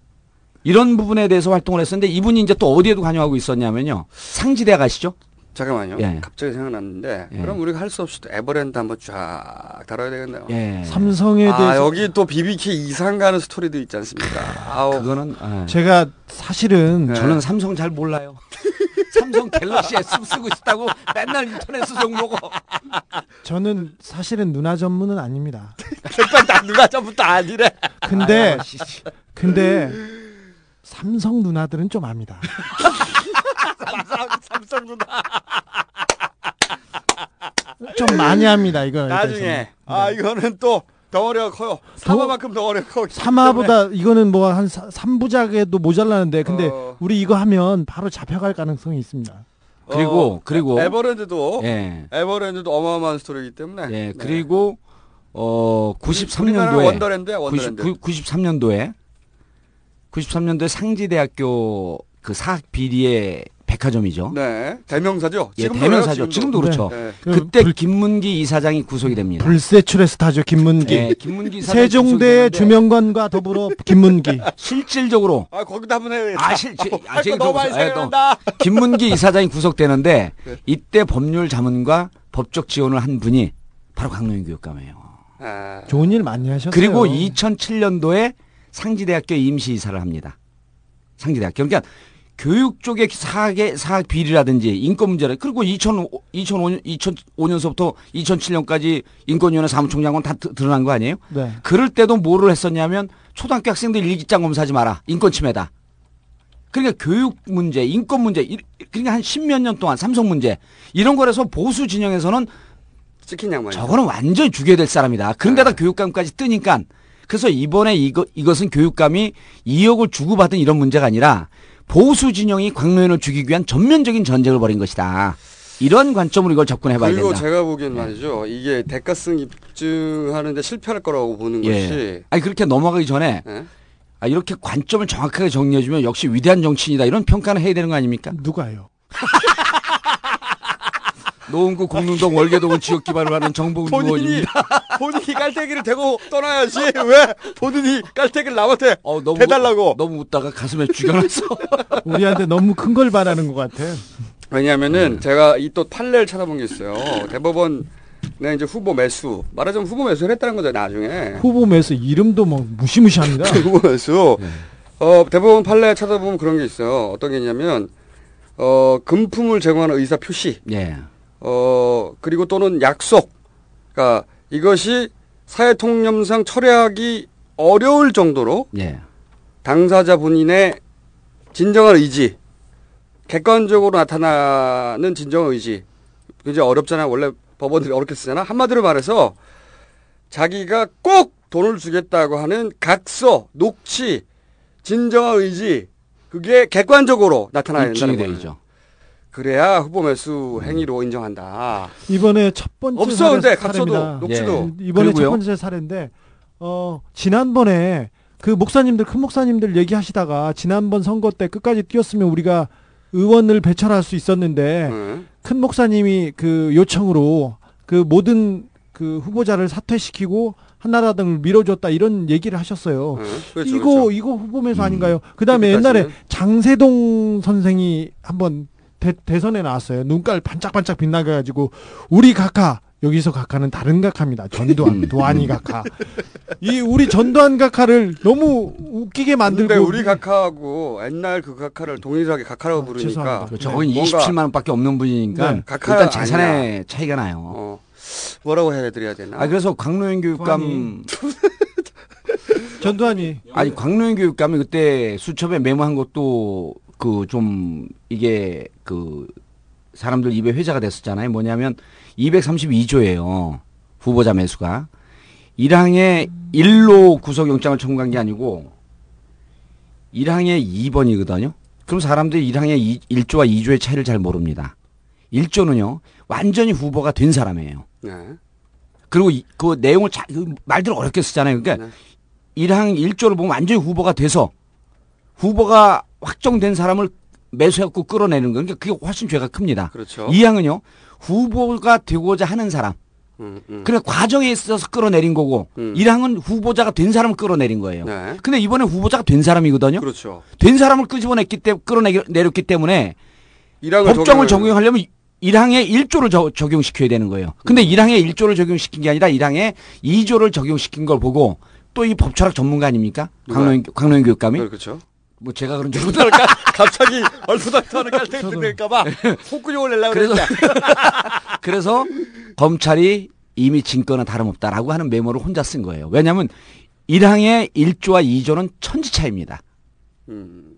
이런 부분에 대해서 활동을 했었는데 이분이 이제 또 어디에도 관여하고 있었냐면요. 상지대학 아시죠? 잠깐만요. 예. 갑자기 생각났는데 예. 그럼 우리가 할 수 없이 또 에버랜드 한번 쫙 다뤄야 되겠네요. 예. 삼성에 아, 대해서 여기 또 BBK 이상 가는 스토리도 있지 않습니까? 아우. 그거는 예. 제가 사실은 저는 삼성 잘 몰라요. 삼성 갤럭시 S 쓰고 있다고 맨날 인터넷에서 욕 먹어. 저는 사실은 누나 전문은 아닙니다. 나 누가 전부터 아니래. 근데 아유, 씨. 근데 삼성 누나들은 좀 압니다. 삼성, 삼성 누나. 좀 많이 합니다 이거. 나중에. 아, 이거는 또 덩어리가 커요. 사마만큼 덩어리가 커. 사마보다 이거는 뭐 한 3부작에도 모자라는데 근데 어. 우리 이거 하면 바로 잡혀갈 가능성이 있습니다. 그리고 어, 그리고 에버랜드도 예. 에버랜드도 어마어마한 스토리이기 때문에. 예, 네. 그리고 어 우리나라 93년도에 wonderland야, wonderland. 93년도에 93년도에 상지대학교 그 사학 비리의 백화점이죠. 네. 대명사죠. 예, 지금도 대명사죠. 그래요, 지금도 그렇죠. 네. 그때 김문기 이사장이 구속이 됩니다. 불세출의 스타죠 김문기. 예, 김문기 이사장이 세종대 주명관과 더불어 김문기. 실질적으로 아, 거기다 한번 해야 아, 실, 실, 아, 제가 너무 많이 생각난다. 김문기 이사장이 구속되는데 네. 이때 법률 자문과 법적 지원을 한 분이 바로 강노인 교육감이에요. 아, 좋은 일 많이 하셨어요. 그리고 2007년도에 상지대학교 임시 이사를 합니다. 상지대학교. 그러니까 교육 쪽의 사학의 사학 비리라든지 인권 문제를 그리고 2005, 2005년 2005년서부터 2007년까지 인권위원회 사무총장은 다 드- 드러난 거 아니에요? 네. 그럴 때도 뭐를 했었냐면 초등학교 학생들 일기장 검사하지 마라. 인권 침해다. 그러니까 교육 문제, 인권 문제, 이- 그러니까 한 십몇 년 동안 삼성 문제 이런 거라서 보수 진영에서는 찍힌 양반이. 저거는 완전히 죽여야 될 사람이다. 그런데다 교육감까지 뜨니까 그래서 이번에 이거 이것은 교육감이 2억을 주고받은 이런 문제가 아니라 보수 진영이 광노현을 죽이기 위한 전면적인 전쟁을 벌인 것이다. 이런 관점으로 이걸 접근해 봐야 그리고 된다. 제가 보기엔 말이죠. 이게 대가성 입증하는데 실패할 거라고 보는 예. 것이. 아니 그렇게 넘어가기 전에 예? 아, 이렇게 관점을 정확하게 정리해 주면 역시 위대한 정치인이다 이런 평가는 해야 되는 거 아닙니까? 누가요? 노원구 공릉동 월계동을 지역 기반으로 하는 정보군 본인이 의원입니다. 본인이 깔때기를 대고 떠나야지 왜 본인이 깔때기를 남한테 어, 너무 대달라고 너무 웃다가 가슴에 쥐가났어. 우리한테 너무 큰 걸 바라는 것 같아. 왜냐하면은 네. 제가 이 또 판례를 찾아본 게 있어요. 대법원 내 이제 후보 매수 말하자면 후보 매수를 했다는 거죠 나중에 후보 매수 이름도 뭐 무시무시합니다. 후보 매수 네. 어 대법원 판례 찾아보면 그런 게 있어요. 어떤 게 있냐면 어 금품을 제공하는 의사 표시 예. 어 그리고 또는 약속 그러니까 이것이 사회 통념상 철회하기 어려울 정도로 예. 당사자 본인의 진정한 의지, 객관적으로 나타나는 진정한 의지. 굉장히 어렵잖아요. 원래 법원들이 어렵게 쓰잖아. 한마디로 말해서 자기가 꼭 돈을 주겠다고 하는 각서, 녹취, 진정한 의지, 그게 객관적으로 나타나야 된다는. 되죠. 그래야 후보 매수 행위로 인정한다. 이번에 첫 번째 없어, 근데 사례입니다. 녹취도. 예. 이번에 그리고요? 첫 번째 사례인데 어 지난번에 그 목사님들 큰 목사님들 얘기하시다가 지난번 선거 때 끝까지 뛰었으면 우리가 의원을 배출할 수 있었는데 응. 큰 목사님이 그 요청으로 그 모든 그 후보자를 사퇴시키고 한나라당을 밀어줬다 이런 얘기를 하셨어요. 응. 그렇죠, 이거 그렇죠. 이거 후보면서 아닌가요? 그다음에 그렇게까지는. 옛날에 장세동 선생이 한번 대, 대선에 나왔어요. 눈깔 반짝반짝 빛나게 가지고 우리 각하 여기서 각하는 다른 각하입니다. 전두환, 도안이 각하. 이 우리 전두환 각하를 너무 웃기게 만들고 근데 우리 각하하고 옛날 그 각하를 동일하게 각하라고 부르니까 죄송합니다. 그 저건 뭔가 27만 원밖에 없는 분이니까 네. 각하 일단 재산의 아니야. 차이가 나요. 어, 뭐라고 해드려야 되나? 아 그래서 광노현 교육감 전두환이 아니 광노현 교육감이 그때 수첩에 메모한 것도 그 좀 이게 그 사람들 입에 회자가 됐었잖아요. 뭐냐면 232조예요. 후보자 매수가 1항에 1로 구속영장을 청구한 게 아니고 1항에 2번이거든요. 그럼 사람들이 1항의 1조와 2조의 차이를 잘 모릅니다. 1조는요, 완전히 후보가 된 사람이에요. 네. 그리고 이- 그 내용을 자, 그 말들 어렵게 쓰잖아요. 그러니까 네. 1항 1조를 보면 완전히 후보가 돼서 후보가 확정된 사람을 매수해갖고 끌어내는. 그러니까 그게 훨씬 죄가 큽니다. 그렇죠. 2항은요, 후보가 되고자 하는 사람. 음, 음. 그래 과정에 있어서 끌어내린 거고 음. 1항은 후보자가 된 사람을 끌어내린 거예요. 네. 근데 이번에 후보자가 된 사람이거든요. 그렇죠. 된 사람을 끄집어냈기 때문에 끌어내렸기 때문에 1항을 법정을 적용을- 적용하려면 1항에 1조를 저- 적용시켜야 되는 거예요. 근데 음. 1항에 1조를 적용시킨 게 아니라 1항에 2조를 적용시킨 걸 보고 또 이 법철학 전문가 아닙니까? 강노인 강노인 교육감이 그렇죠. 뭐 제가 그런 줄 그러니까 갑자기 얼토당토하는 깔때기 들릴까봐 콧구녕을 내려고 그래서. 그래서 검찰이 이미 증거는 다름없다라고 하는 메모를 혼자 쓴 거예요. 왜냐하면 1항의 1조와 2조는 천지 차이입니다. 음.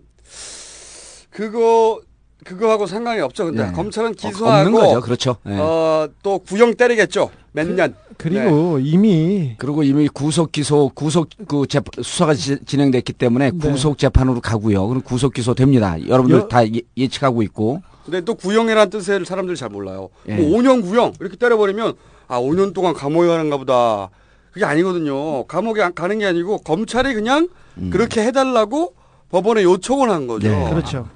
그거 그거하고 상관이 없죠. 근데 네. 검찰은 어, 기소하고 없는 거죠. 그렇죠. 네. 어, 또 구형 때리겠죠. 몇 년. 그리고 이미 그리고 이미 구속 기소 구속 그 재, 수사가 지- 진행됐기 때문에 네. 구속 재판으로 가고요. 그럼 구속 기소 됩니다. 여러분들 여- 다 예, 예측하고 있고. 근데 또 구형이라는 뜻을 사람들이 잘 몰라요. 예. 뭐 5년 구형 이렇게 때려버리면 아 5년 동안 감옥에 가는가 보다. 그게 아니거든요. 감옥에 안- 가는 게 아니고 검찰이 그냥 음. 그렇게 해달라고 법원에 요청을 한 거죠. 네. 그렇죠.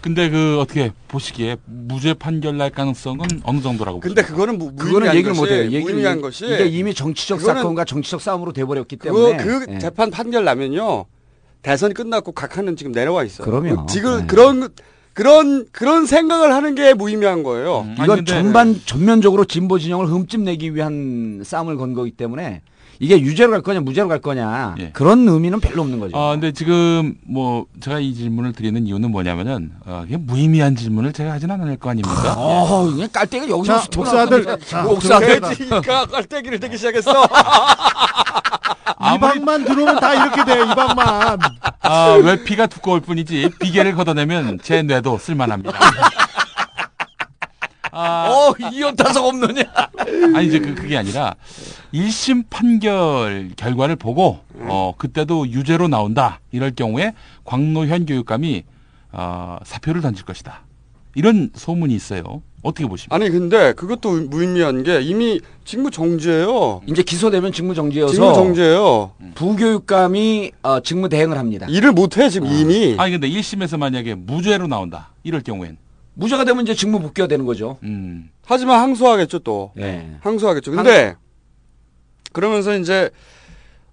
근데 그 어떻게 보시기에 무죄 판결 날 가능성은 어느 정도라고 근데 보십니까? 그거는 무, 그거는 무의미한 얘기를 것이, 못 해요. 얘기를 무의미한 것이 이게 이미 정치적 사건과 정치적 싸움으로 돼 버렸기 때문에 그 예. 재판 판결 나면요 대선이 끝났고 각하는 지금 내려와 있어요. 그럼요. 지금 네. 그런 그런 그런 생각을 하는 게 무의미한 거예요. 음, 아니, 이건 근데- 전반 전면적으로 진보 진영을 흠집 내기 위한 싸움을 건 거기 때문에 이게 유죄로 갈 거냐 무죄로 갈 거냐 예. 그런 의미는 별로 없는 거죠. 아, 근데 지금 뭐 제가 이 질문을 드리는 이유는 뭐냐면은 어, 이게 무의미한 질문을 제가 하진 않을 거 아닙니까? 어, 그냥 깔때가 여기서 자, 목사들, 자, 목사들 돼지가 깔때기를 대기 시작했어. 이 방만 들어오면 다 이렇게 돼. 이 방만. 아, 왜 피가 두꺼울 뿐이지 비계를 걷어내면 제 뇌도 쓸만합니다. 아, 어, 이혼 타석 없느냐? 아니 이제 그, 그게 아니라 1심 판결 결과를 보고 어 그때도 유죄로 나온다 이럴 경우에 광노현 교육감이 어, 사표를 던질 것이다 이런 소문이 있어요 어떻게 보십니까? 아니 근데 그것도 무의미한 게 이미 직무 정지예요. 이제 기소되면 직무 정지여서 직무 정지예요. 부교육감이 어, 직무 대행을 합니다. 일을 못해 지금 이미. 아니 근데 1심에서 만약에 무죄로 나온다 이럴 경우엔 무죄가 되면 이제 직무 복귀가 되는 거죠. 음. 하지만 항소하겠죠 또. 예. 항소하겠죠. 근데 그러면서 이제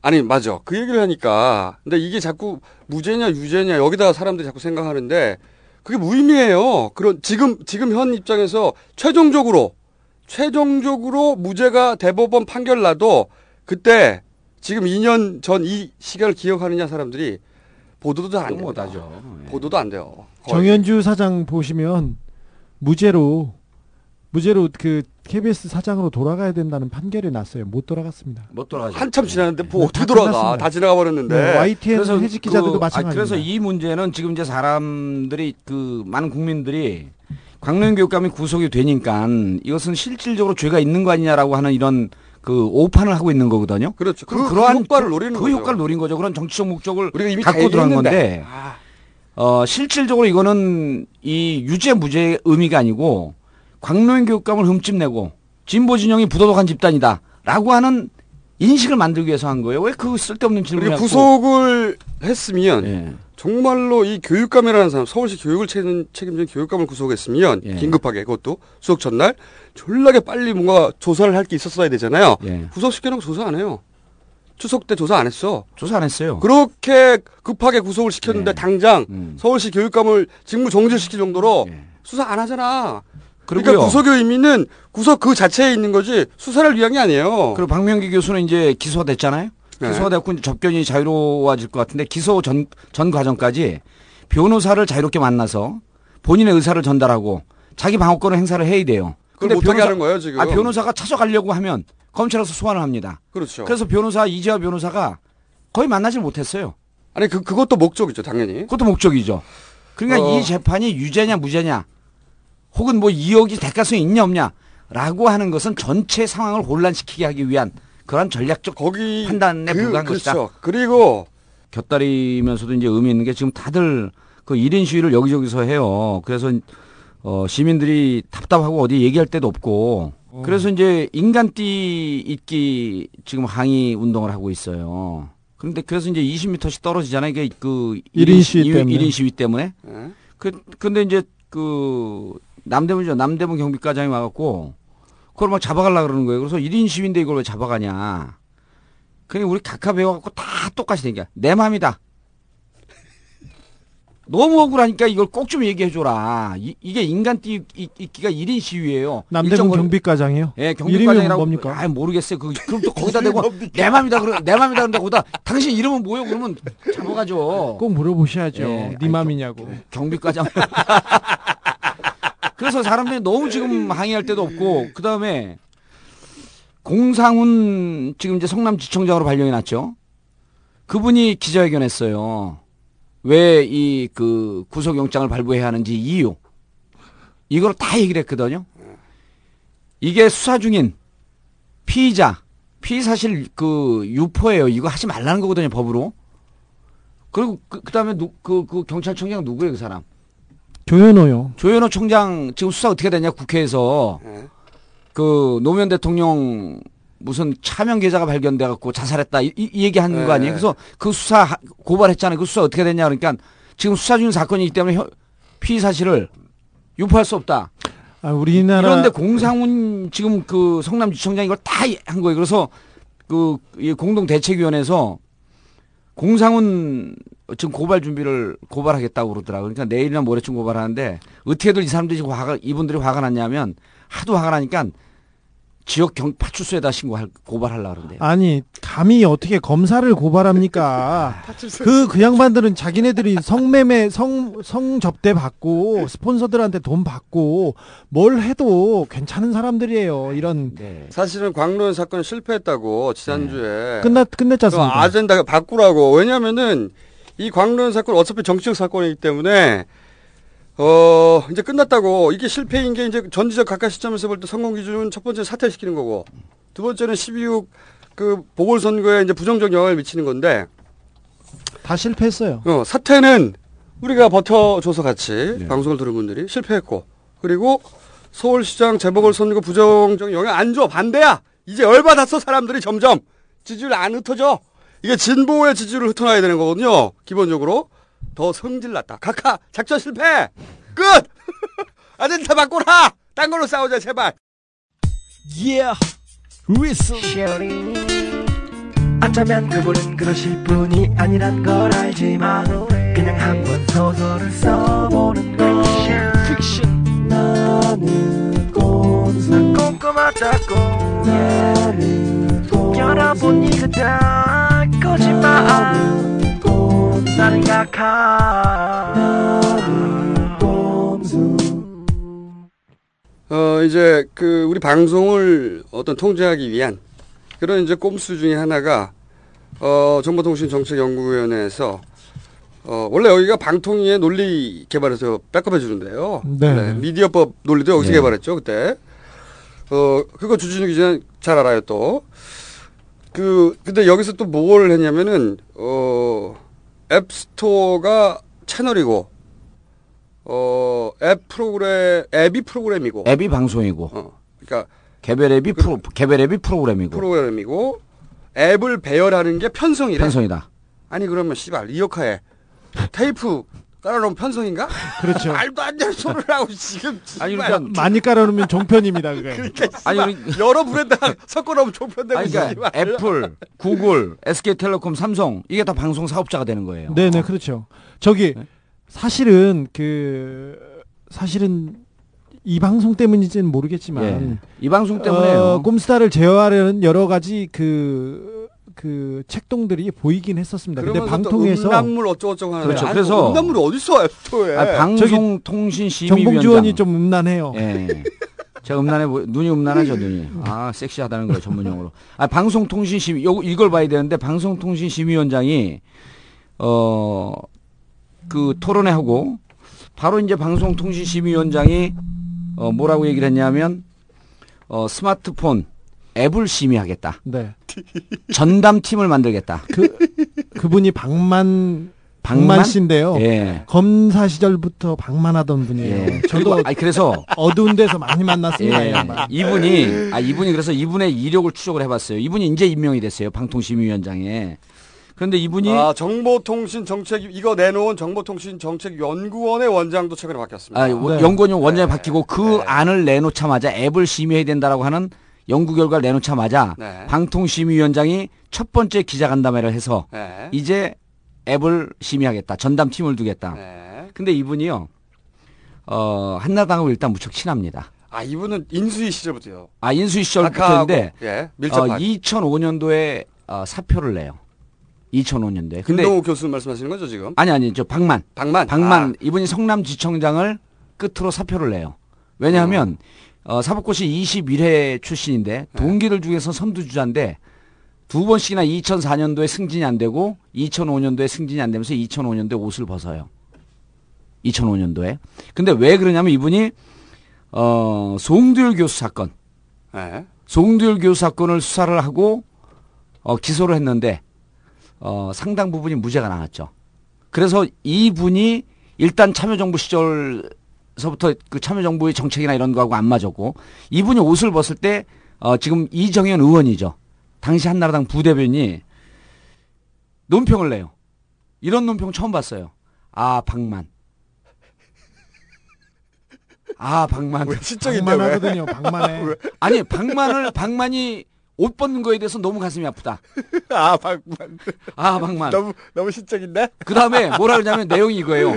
아니 맞아 그 얘기를 하니까 근데 이게 자꾸 무죄냐 유죄냐 여기다가 사람들이 자꾸 생각하는데 그게 무의미해요. 그런 지금 지금 현 입장에서 최종적으로 최종적으로 무죄가 대법원 판결 나도 그때 지금 2년 전 이 시간을 기억하느냐 사람들이 보도도 안또 됩니다. 못하죠. 예. 보도도 안 돼요. 정현주 사장 보시면 무죄로 무죄로 그 KBS 사장으로 돌아가야 된다는 판결이 났어요. 못 돌아갔습니다. 못 돌아가죠. 한참 지났는데 뭐 네, 어떻게 다 돌아가? 끝났습니다. 다 지나가 버렸는데. 네, YTN 해직 기자들도 그. 아니, 그래서 이 문제는 지금 이제 사람들이 그 많은 국민들이 광명 교육감이 구속이 되니까 이것은 실질적으로 죄가 있는 거 아니냐라고 하는 이런 그 오판을 하고 있는 거거든요. 그렇죠. 그, 그럼 그 그러한 효과를 노리는 그 거죠. 효과를 노린 거죠. 그런 정치적 목적을 우리가 이미 다 갖고 들어간. 건데 어, 실질적으로 이거는 이 유죄 무죄의 의미가 아니고 광노인 교육감을 흠집내고 진보 진영이 부도덕한 집단이다라고 하는 인식을 만들기 위해서 한 거예요. 왜 그 쓸데없는 질문을 구속을 했으면 예. 정말로 이 교육감이라는 사람 서울시 교육을 책임, 책임진 교육감을 구속했으면 예. 긴급하게 그것도 수석 전날 졸라게 빨리 뭔가 조사를 할 게 있었어야 되잖아요. 예. 구속시켜놓고 조사 안 해요. 추석 때 조사 안 했어. 조사 안 했어요. 그렇게 급하게 구속을 시켰는데 예. 당장 음. 서울시 교육감을 직무 정지시킬 정도로 예. 수사 안 하잖아. 그리고요. 그러니까 구속의 의미는 구속 그 자체에 있는 거지 수사를 위한 게 아니에요. 그리고 박명기 교수는 이제 기소가 됐잖아요. 네. 기소가 됐고 이제 접견이 자유로워질 것 같은데 기소 전, 전 과정까지 변호사를 자유롭게 만나서 본인의 의사를 전달하고 자기 방어권을 행사를 해야 돼요. 그걸 못하게 하는 거예요, 지금. 아, 변호사가 찾아가려고 하면 검찰에서 소환을 합니다. 그렇죠. 그래서 변호사 이재화 변호사가 거의 만나질 못했어요. 아니 그 그것도 목적이죠, 당연히. 그것도 목적이죠. 그러니까 어. 이 재판이 유죄냐 무죄냐 혹은 뭐 2억이 대가성이 있냐 없냐라고 하는 것은 전체 상황을 혼란시키게 하기 위한 그런 전략적 거기 판단에 그, 불과한 그렇죠. 것이다. 그리고 곁다리면서도 이제 의미 있는 게 지금 다들 그 1인 시위를 여기저기서 해요. 그래서 어 시민들이 답답하고 어디 얘기할 데도 없고 그래서 이제 인간띠 있기 지금 항의 운동을 하고 있어요. 그런데 그래서 이제 20m씩 떨어지잖아요. 이게 그 일인 시위 일- 때문에. 일인 시위 때문에. 그 근데 이제 그 남대문이죠. 남대문 경비과장이 와 갖고 그걸 막 잡아가려 그러는 거예요. 그래서 1인 시위인데 이걸 왜 잡아가냐. 그냥 우리 각하 배워 갖고 다 똑같이 된 거야. 내 맘이다. 너무 억울하니까 이걸 꼭 좀 얘기해줘라. 이, 게 인간띠 이- 있기가 1인 시위예요. 남대문 경비과장이요? 예, 이름이 경비과장이라고. 뭡니까? 아, 모르겠어요. 그, 그럼 또 거기다 대고 내 맘이다 그러 내 맘이다 그런데 거기다 당신 이름은 뭐요? 그러면 잡아가죠. 꼭 물어보셔야죠. 예, 네 맘이냐고. 경비과장. 그래서 사람들이 너무 지금 항의할 데도 없고 그 다음에 공상훈 지금 이제 성남지청장으로 발령이 났죠. 그분이 기자회견했어요. 왜 이 그 구속영장을 발부해야 하는지 이유. 이걸 다 얘기를 했거든요. 이게 수사 중인 피의자, 피의 사실 그 유포예요. 이거 하지 말라는 거거든요, 법으로. 그리고 그, 그다음에 누, 그, 그 경찰청장 누구예요, 그 사람? 조현호요. 조현호 총장 지금 수사 어떻게 되냐 국회에서 그 노무현 대통령 무슨 차명 계좌가 발견돼 갖고 자살했다 이, 이 얘기 하는 거 네. 아니에요? 그래서 그 수사 하- 고발했잖아요. 그 수사 어떻게 됐냐 그러니까 지금 수사 중인 사건이기 때문에 혀- 피의 사실을 유포할 수 없다. 아, 우리나라 이런데 공상훈 지금 그 성남지청장이 이걸 다 한 거예요. 그래서 그이 공동 대책위원회에서 공상훈 지금 고발 준비를 고발하겠다고 그러더라고요. 그러니까 내일이나 모레쯤 고발하는데 어떻게들 이 사람들이 지금 화가 이분들이 화가 났냐면 하도 화가 나니까 지역 경 파출소에다 신고할 고발하려 그러는데요. 아니 감히 어떻게 검사를 고발합니까? 그그 양반들은 자기네들이 성매매 성 성접대 받고 스폰서들한테 돈 받고 뭘 해도 괜찮은 사람들이에요. 이런 네. 사실은 광로연 사건 실패했다고 지난주에 끝났 끝냈지 않습니까? 그 아젠다 바꾸라고 왜냐면은 이 광로연 사건 어차피 정치적 사건이기 때문에 어 이제 끝났다고. 이게 실패인 게 이제 전지적 각각 시점에서 볼 때 성공 기준은 첫 번째 사퇴시키는 거고 두 번째는 12.6그 보궐선거에 이제 부정적 영향을 미치는 건데. 다 실패했어요. 어, 사퇴는 우리가 버텨줘서 같이 네. 방송을 들은 분들이 실패했고 그리고 서울시장 재보궐선거 부정적 영향 안 줘. 반대야! 이제 열받았어 사람들이 점점. 지지율 안 흩어져. 이게 진보의 지지율을 흩어놔야 되는 거거든요 기본적으로 더 성질났다. 각하 작전 실패! 끝! 아젠타 바꾸라 딴 걸로 싸우자 제발! Yeah, whistle. 어쩌면 그분은 그러실 분이 아니란 걸 알지만 그냥 한 번 소설을 써보는 거 픽션 나는 꼼수 꼼꼼하다고 나는 꼼수 여러분 이거 다 거짓말 어, 이제 그 우리 방송을 어떤 통제하기 위한 그런 이제 꼼수 중에 하나가 어, 정보통신정책연구위원회에서 어, 원래 여기가 방통위의 논리 개발에서 백업해 주는데요. 네. 원래 미디어법 논리도 여기서 네. 개발했죠, 그때. 어, 그거 주진우 기자는 잘 알아요, 또. 그, 근데 여기서 또 뭘 했냐면은, 어, 앱스토어가 채널이고, 어, 앱 프로그램, 앱이 프로그램이고. 앱이 방송이고. 어, 그러니까 개별 앱이 프로 개별 앱이 프로그램이고. 프로그램이고, 앱을 배열하는 게 편성이래. 편성이다. 아니, 그러면 씨발, 리어카에 테이프 깔아놓으면 편성인가? 그렇죠. 말도 안 되는 소리를 하고 지금. 아니. 그러니까 많이 깔아놓으면 종편입니다. 그게. 그러니까 아니, 여러 브랜드가 섞어놓으면 종편되고 아니, 그러니까 애플, 구글, SK텔레콤, 삼성 이게 다 방송 사업자가 되는 거예요. 네네 그렇죠. 저기 사실은 그 사실은 이 방송 때문인지는 모르겠지만 예. 이 방송 때문에요. 어, 꼼수다를 제어하려는 여러 가지 그, 그 책동들이 보이긴 했었습니다. 근데 방통에서 음란물 어쩌고저쩌고 하는데 그렇죠. 아니, 그래서- 음란물이 어딨어 앱스토어에 아, 방송통신심의위원장. 정봉주원이 좀 음란해요. 예. 제가 음란해 보 눈이 음란하죠 눈이. 아 섹시하다는 거예요 전문용어로. 아 방송통신심의 요 이걸 봐야 되는데 방송통신심의위원장이 어 그 토론회 하고 바로 이제 방송통신심의위원장이 어 뭐라고 얘기를 했냐면 어 스마트폰 앱을 심의하겠다. 네. 전담 팀을 만들겠다. 그 그분이 방만 박만 씨인데요. 예. 검사 시절부터 박만하던 분이에요. 예. 저도 아니, 그래서 어두운 데서 많이 만났습니다. 이 예. 이분이 아 이분이 그래서 이분의 이력을 추적을 해봤어요. 이분이 이제 임명이 됐어요. 방통심의위원장에. 그런데 이분이 아, 정보통신 정책 이거 내놓은 정보통신 정책 연구원의 원장도 최근에 바뀌었습니다. 아, 원- 연구원이 원장이 바뀌고 그 네. 안을 내놓자마자 앱을 심의해야 된다라고 하는 연구 결과를 내놓자마자 네. 방통심의위원장이 첫 번째 기자간담회를 해서 네. 이제 앱을 심의하겠다. 전담팀을 두겠다. 네. 근데 이분이요. 어, 한나라당하고 일단 무척 친합니다. 아, 이분은 인수위 시절부터요. 아, 인수위 시절부터 각하하고, 했는데 예, 밀접한. 어, 2005년도에 어, 사표를 내요. 2005년도에. 근데 김동욱 교수 말씀하시는 거죠, 지금? 아니 아니 저 박만. 박만. 박만 아. 이분이 성남지청장을 끝으로 사표를 내요. 왜냐하면 어, 사법고시 21회 출신인데 동기들 중에서 선두주자인데 두 번씩이나 2004년도에 승진이 안 되고 2005년도에 승진이 안 되면서 2005년도에 옷을 벗어요. 2005년도에. 근데 왜 그러냐면 이분이 어, 송두열 교수 사건, 네. 송두열 교수 사건을 수사를 하고 어, 기소를 했는데 어, 상당 부분이 무죄가 나왔죠. 그래서 이분이 일단 참여정부 시절 서부터 그 참여정부의 정책이나 이런 거하고 안 맞았고 이분이 옷을 벗을 때 어, 지금 이정현 의원이죠. 당시 한나라당 부대변이 논평을 내요. 이런 논평 처음 봤어요. 아 박만. 아 박만. 박만 하거든요. 박만해. 아니 박만을 박만이 옷 벗는 거에 대해서 너무 가슴이 아프다. 아, 박만. 아 박만. 너무, 너무 시적인데? 그 다음에 뭐라 그러냐면 내용이 이거예요.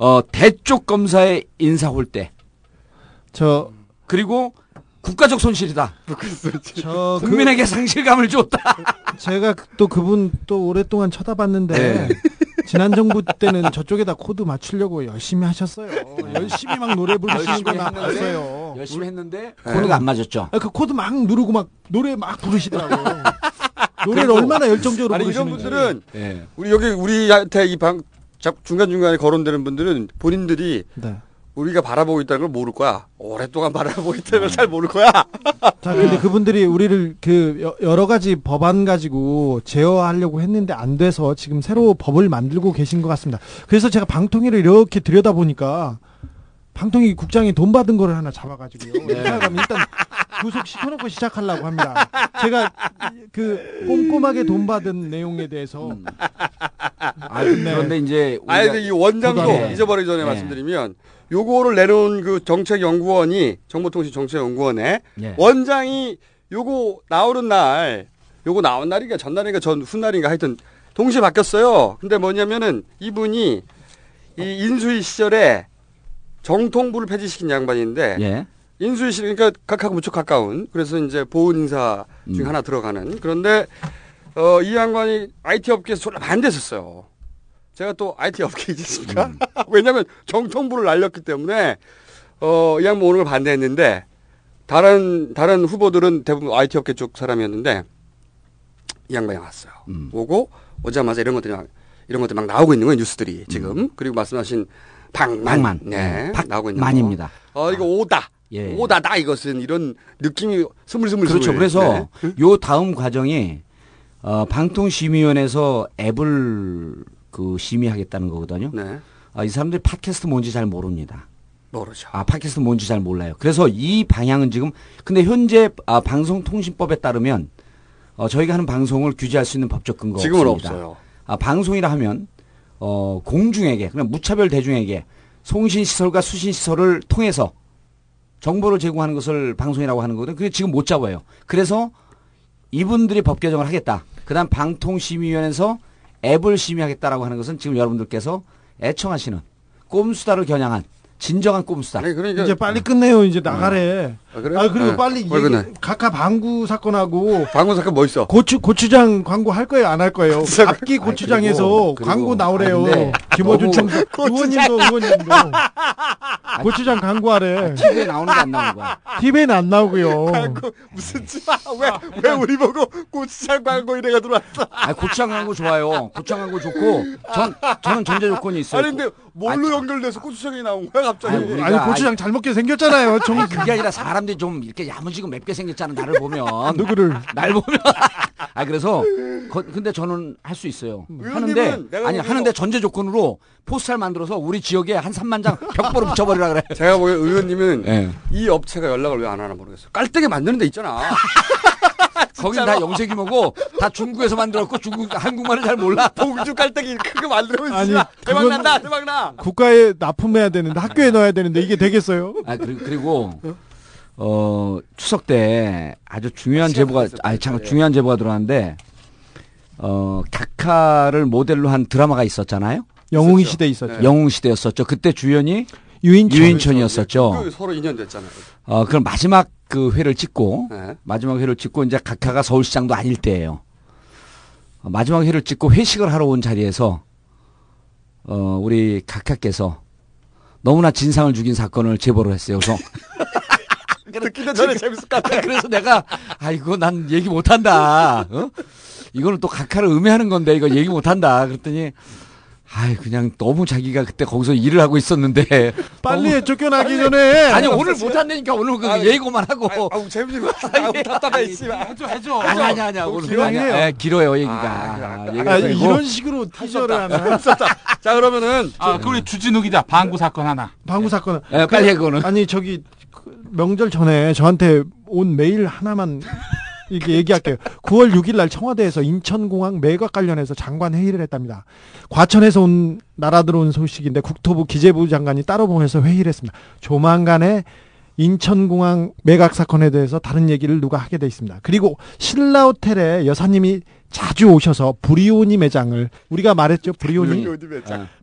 어, 대쪽 검사의 인사 홀대. 저 그리고 국가적 손실이다. 저 그- 국민에게 상실감을 줬다. 제가 또 그분 또 오랫동안 쳐다봤는데 네. 지난 정부 때는 저쪽에다 코드 맞추려고 열심히 하셨어요. 열심히 막 노래 부르시는 거나 열심히 했는데, 봤어요. 열심히 했는데 코드가 안 맞았죠. 아, 그 코드 막 누르고 막 노래 막 부르시더라고요. 노래를 얼마나 열정적으로 아니, 이런 부르시는지. 분들은 예. 우리 여기 우리한테 이 방 중간중간에 거론되는 분들은 본인들이 네. 우리가 바라보고 있다는 걸 모를 거야. 오랫동안 바라보고 있다는 걸 잘 모를 거야. 자, 근데 그분들이 우리를 그 여- 여러 가지 법안 가지고 제어하려고 했는데 안 돼서 지금 새로 법을 만들고 계신 것 같습니다. 그래서 제가 방통위를 이렇게 들여다 보니까 방통위 국장이 돈 받은 거를 하나 잡아가지고요. 네. 이사람 일단 구속 시켜놓고 시작하려고 합니다. 제가 그 꼼꼼하게 돈 받은 내용에 대해서 아, 그런데 이제 아니, 우리가- 근데 이 원장도 네. 잊어버리기 전에 네. 말씀드리면 요거를 내놓은 그 정책연구원이 정보통신 정책연구원에 네. 원장이 요거 나오는 날 요거 나온 날인가 전날인가 전 훗날인가 하여튼 동시에 바뀌었어요. 근데 뭐냐면은 이분이 이 인수위 시절에 정통부를 폐지시킨 양반인데 예. 인수위 시 그러니까 각하고 무척 가까운 그래서 이제 보훈 인사 중 음. 하나 들어가는 그런데 어, 이 양반이 IT 업계에서 졸라 반대했었어요. 제가 또 IT 업계이지 않습니까? 음. 왜냐하면 정통부를 날렸기 때문에 어, 이 양반 오는 걸 반대했는데 다른 다른 후보들은 대부분 IT 업계 쪽 사람이었는데 이 양반이 왔어요. 음. 오고 오자마자 이런 것들이 막 이런 것들 막 나오고 있는 거예요 뉴스들이 지금 그리고 말씀하신 박만, 박만. 네, 네, 박- 나오고 있는 만입니다. 거. 어 이거 오다 예. 오다다 이것은 이런 느낌이 스물스물 그렇죠. 그래서 네. 요 다음 과정이 어, 방통심의위원회에서 앱을 그 심의하겠다는 거거든요. 네. 아, 이 사람들이 팟캐스트 뭔지 잘 모릅니다. 모르죠. 아, 팟캐스트 뭔지 잘 몰라요. 그래서 이 방향은 지금 근데 현재 아, 방송통신법에 따르면 어, 저희가 하는 방송을 규제할 수 있는 법적 근거가 지금은 없습니다. 없어요. 아, 방송이라 하면 어, 공중에게 그냥 무차별 대중에게 송신 시설과 수신 시설을 통해서 정보를 제공하는 것을 방송이라고 하는 거거든요. 그게 지금 못 잡아요. 그래서 이분들이 법 개정을 하겠다. 그 다음 방통심의위원회에서 앱을 심의하겠다라고 하는 것은 지금 여러분들께서 애청하시는 꼼수다를 겨냥한 진정한 꼼수다. 그러니까 이제 빨리 끝내요. 이제 나가래. 아, 그래요? 아, 그리고 네. 빨리? 얘기- 각하 방구 사건하고 방구 사건 뭐 있어? 고추 고추장 광고 할 거예요, 안 할 거예요? 앞기 고추장에서 그리고- 그리고- 광고 나오래요. 아, 근데 김어준 청사 의원님도 의원님도 고추장 광고하래. TV에 나오는 거 안 나오는 거야. TV에는 안 나오고요. 광고 무슨 왜왜 우리 보고 고추장 광고 이래가 들어왔어? 아, 고추장 광고 좋아요. 고추장 광고 좋고 전 저는 전제 조건이 있어요. 아니 근데 뭘로 연결돼서 고추장이 나온 거야 갑자기? 아니, 우리가- 아니 고추장 잘 먹게 생겼잖아요. 정 그게 아니라 사람 들이 좀 이렇게 야무지고 맵게 생겼잖아 나를 보면 누구를 날 보면 아 그래서 거- 근데 저는 할 수 있어요. 의원님은 하는데 내가 아니 하는데 전제 조건으로 포스터를 만들어서 우리 지역에 한 3만 장 벽보로 붙여버리라 그래. 제가 보기엔 의원님은 예. 이 업체가 연락을 왜 안 하나 모르겠어요. 깔때기 만드는 데 있잖아. 거긴 다 영세기모고 다 중국에서 만들었고 중국 한국말을 잘 몰라. 봉주 깔때기 크게 만들면 아니, 진짜 대박 난다 대박 나. 국가에 납품해야 되는데 학교에 넣어야 되는데 이게 되겠어요? 아 그리고, 그리고 어 추석 때 아주 중요한 제보가 아참 중요한 제보가 들어왔는데 어 각하를 모델로 한 드라마가 있었잖아요. 영웅이 시대 있었죠. 영웅 시대였었죠. 그때 주연이 유인천. 유인천이었었죠. 그 서로 인연 됐잖아요. 어 그럼 마지막 그 회를 찍고 네. 마지막 회를 찍고 이제 각하가 서울시장도 아닐 때예요. 어, 마지막 회를 찍고 회식을 하러 온 자리에서 어 우리 각하께서 너무나 진상을 죽인 사건을 제보를 했어요. 그래서 듣기도 전에 재밌을 것 같아. 그래서 내가 아이고 난 얘기 못한다. 어? 이거는 또 각하를 음해하는 건데 이거 얘기 못한다. 그랬더니 아이 그냥 너무 자기가 그때 거기서 일을 하고 있었는데 빨리 너무- 해, 쫓겨나기 전에. 아니 오늘 못 한다니까 오늘 그 예고만 하고 아우 재밌는 거 답답해 씨발. 해줘 해줘. 아니 아니 오늘 길어요. 그냥 예, 길어요 얘기가 아, 얘기가 아. 이런 식으로 티저를 하나. 자 그러면은 아, 그 우리 기자 방구 사건 하나. 방구 사건은. 예, 빨리 해 그거는 아니 저기 그 명절 전에 저한테 온 메일 하나만 이렇게 얘기할게요. 9월 6일 날 청와대에서 인천공항 매각 관련해서 장관 회의를 했답니다. 과천에서 온 나라 들어온 소식인데 국토부 기재부 장관이 따로 보면서 회의를 했습니다. 조만간에 인천공항 매각 사건에 대해서 다른 얘기를 누가 하게 돼 있습니다. 그리고 신라 호텔에 여사님이 자주 오셔서 브리오니 매장을 우리가 말했죠 브리오니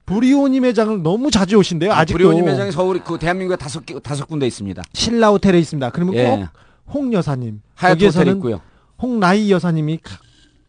브리오니 매장을 너무 자주 오신대요. 아, 아직도 브리오니 매장이 서울 그 대한민국에 다섯 개 다섯 군데 있습니다. 신라 호텔에 있습니다. 그러면 예. 꼭 홍 여사님 하얏트 호텔 있고요. 홍라희 여사님이 가-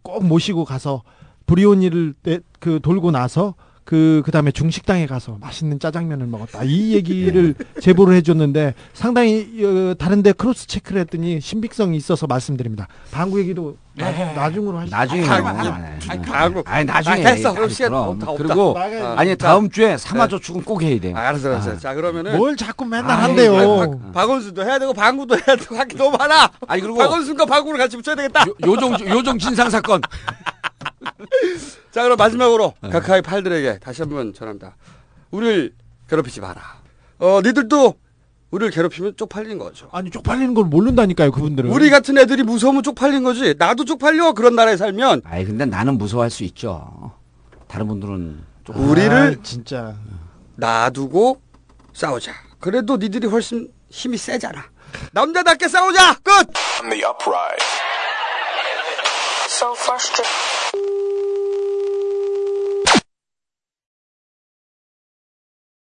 꼭 모시고 가서 브리오니를 내- 그 돌고 나서 그 그 다음에 중식당에 가서 맛있는 짜장면을 먹었다. 이 얘기를 제보를 해줬는데 상당히 어, 다른데 cross check를 했더니 신빙성이 있어서 말씀드립니다. 방구 얘기도 나, 나중으로 하시죠. 나중에 아, 뭐, 아, 아니, 아니, 방구. 아니 나중에 아, 됐어. 그럼 시간 그럼. 없다, 없다. 그리고 나가야지. 아니 자, 다음 주에 삼화 네. 저축은 꼭 해야 돼요. 아, 알았어 알았어. 자 그러면은 뭘 자꾸 맨날 아이, 한대요. 박원순도 해야 되고 방구도 해야 되고 할 게 너무 많아. 아니 그리고 박원순과 방구를 같이 붙여야 되겠다. 요- 요정 요정 진상 사건 자 그럼 마지막으로 네. 각하의 팔들에게 다시 한번 전합니다. 우리를 괴롭히지 마라. 어 니들도 우리를 괴롭히면 쪽팔리는 거죠. 아니 쪽팔리는 걸 모른다니까요 그분들은. 우리 같은 애들이 무서우면 쪽팔린 거지. 나도 쪽팔려 그런 나라에 살면 아이 근데 나는 무서워할 수 있죠. 다른 분들은 좀 우리를 아, 진짜 놔두고 싸우자. 그래도 니들이 훨씬 힘이 세잖아. 남자답게 싸우자. 끝.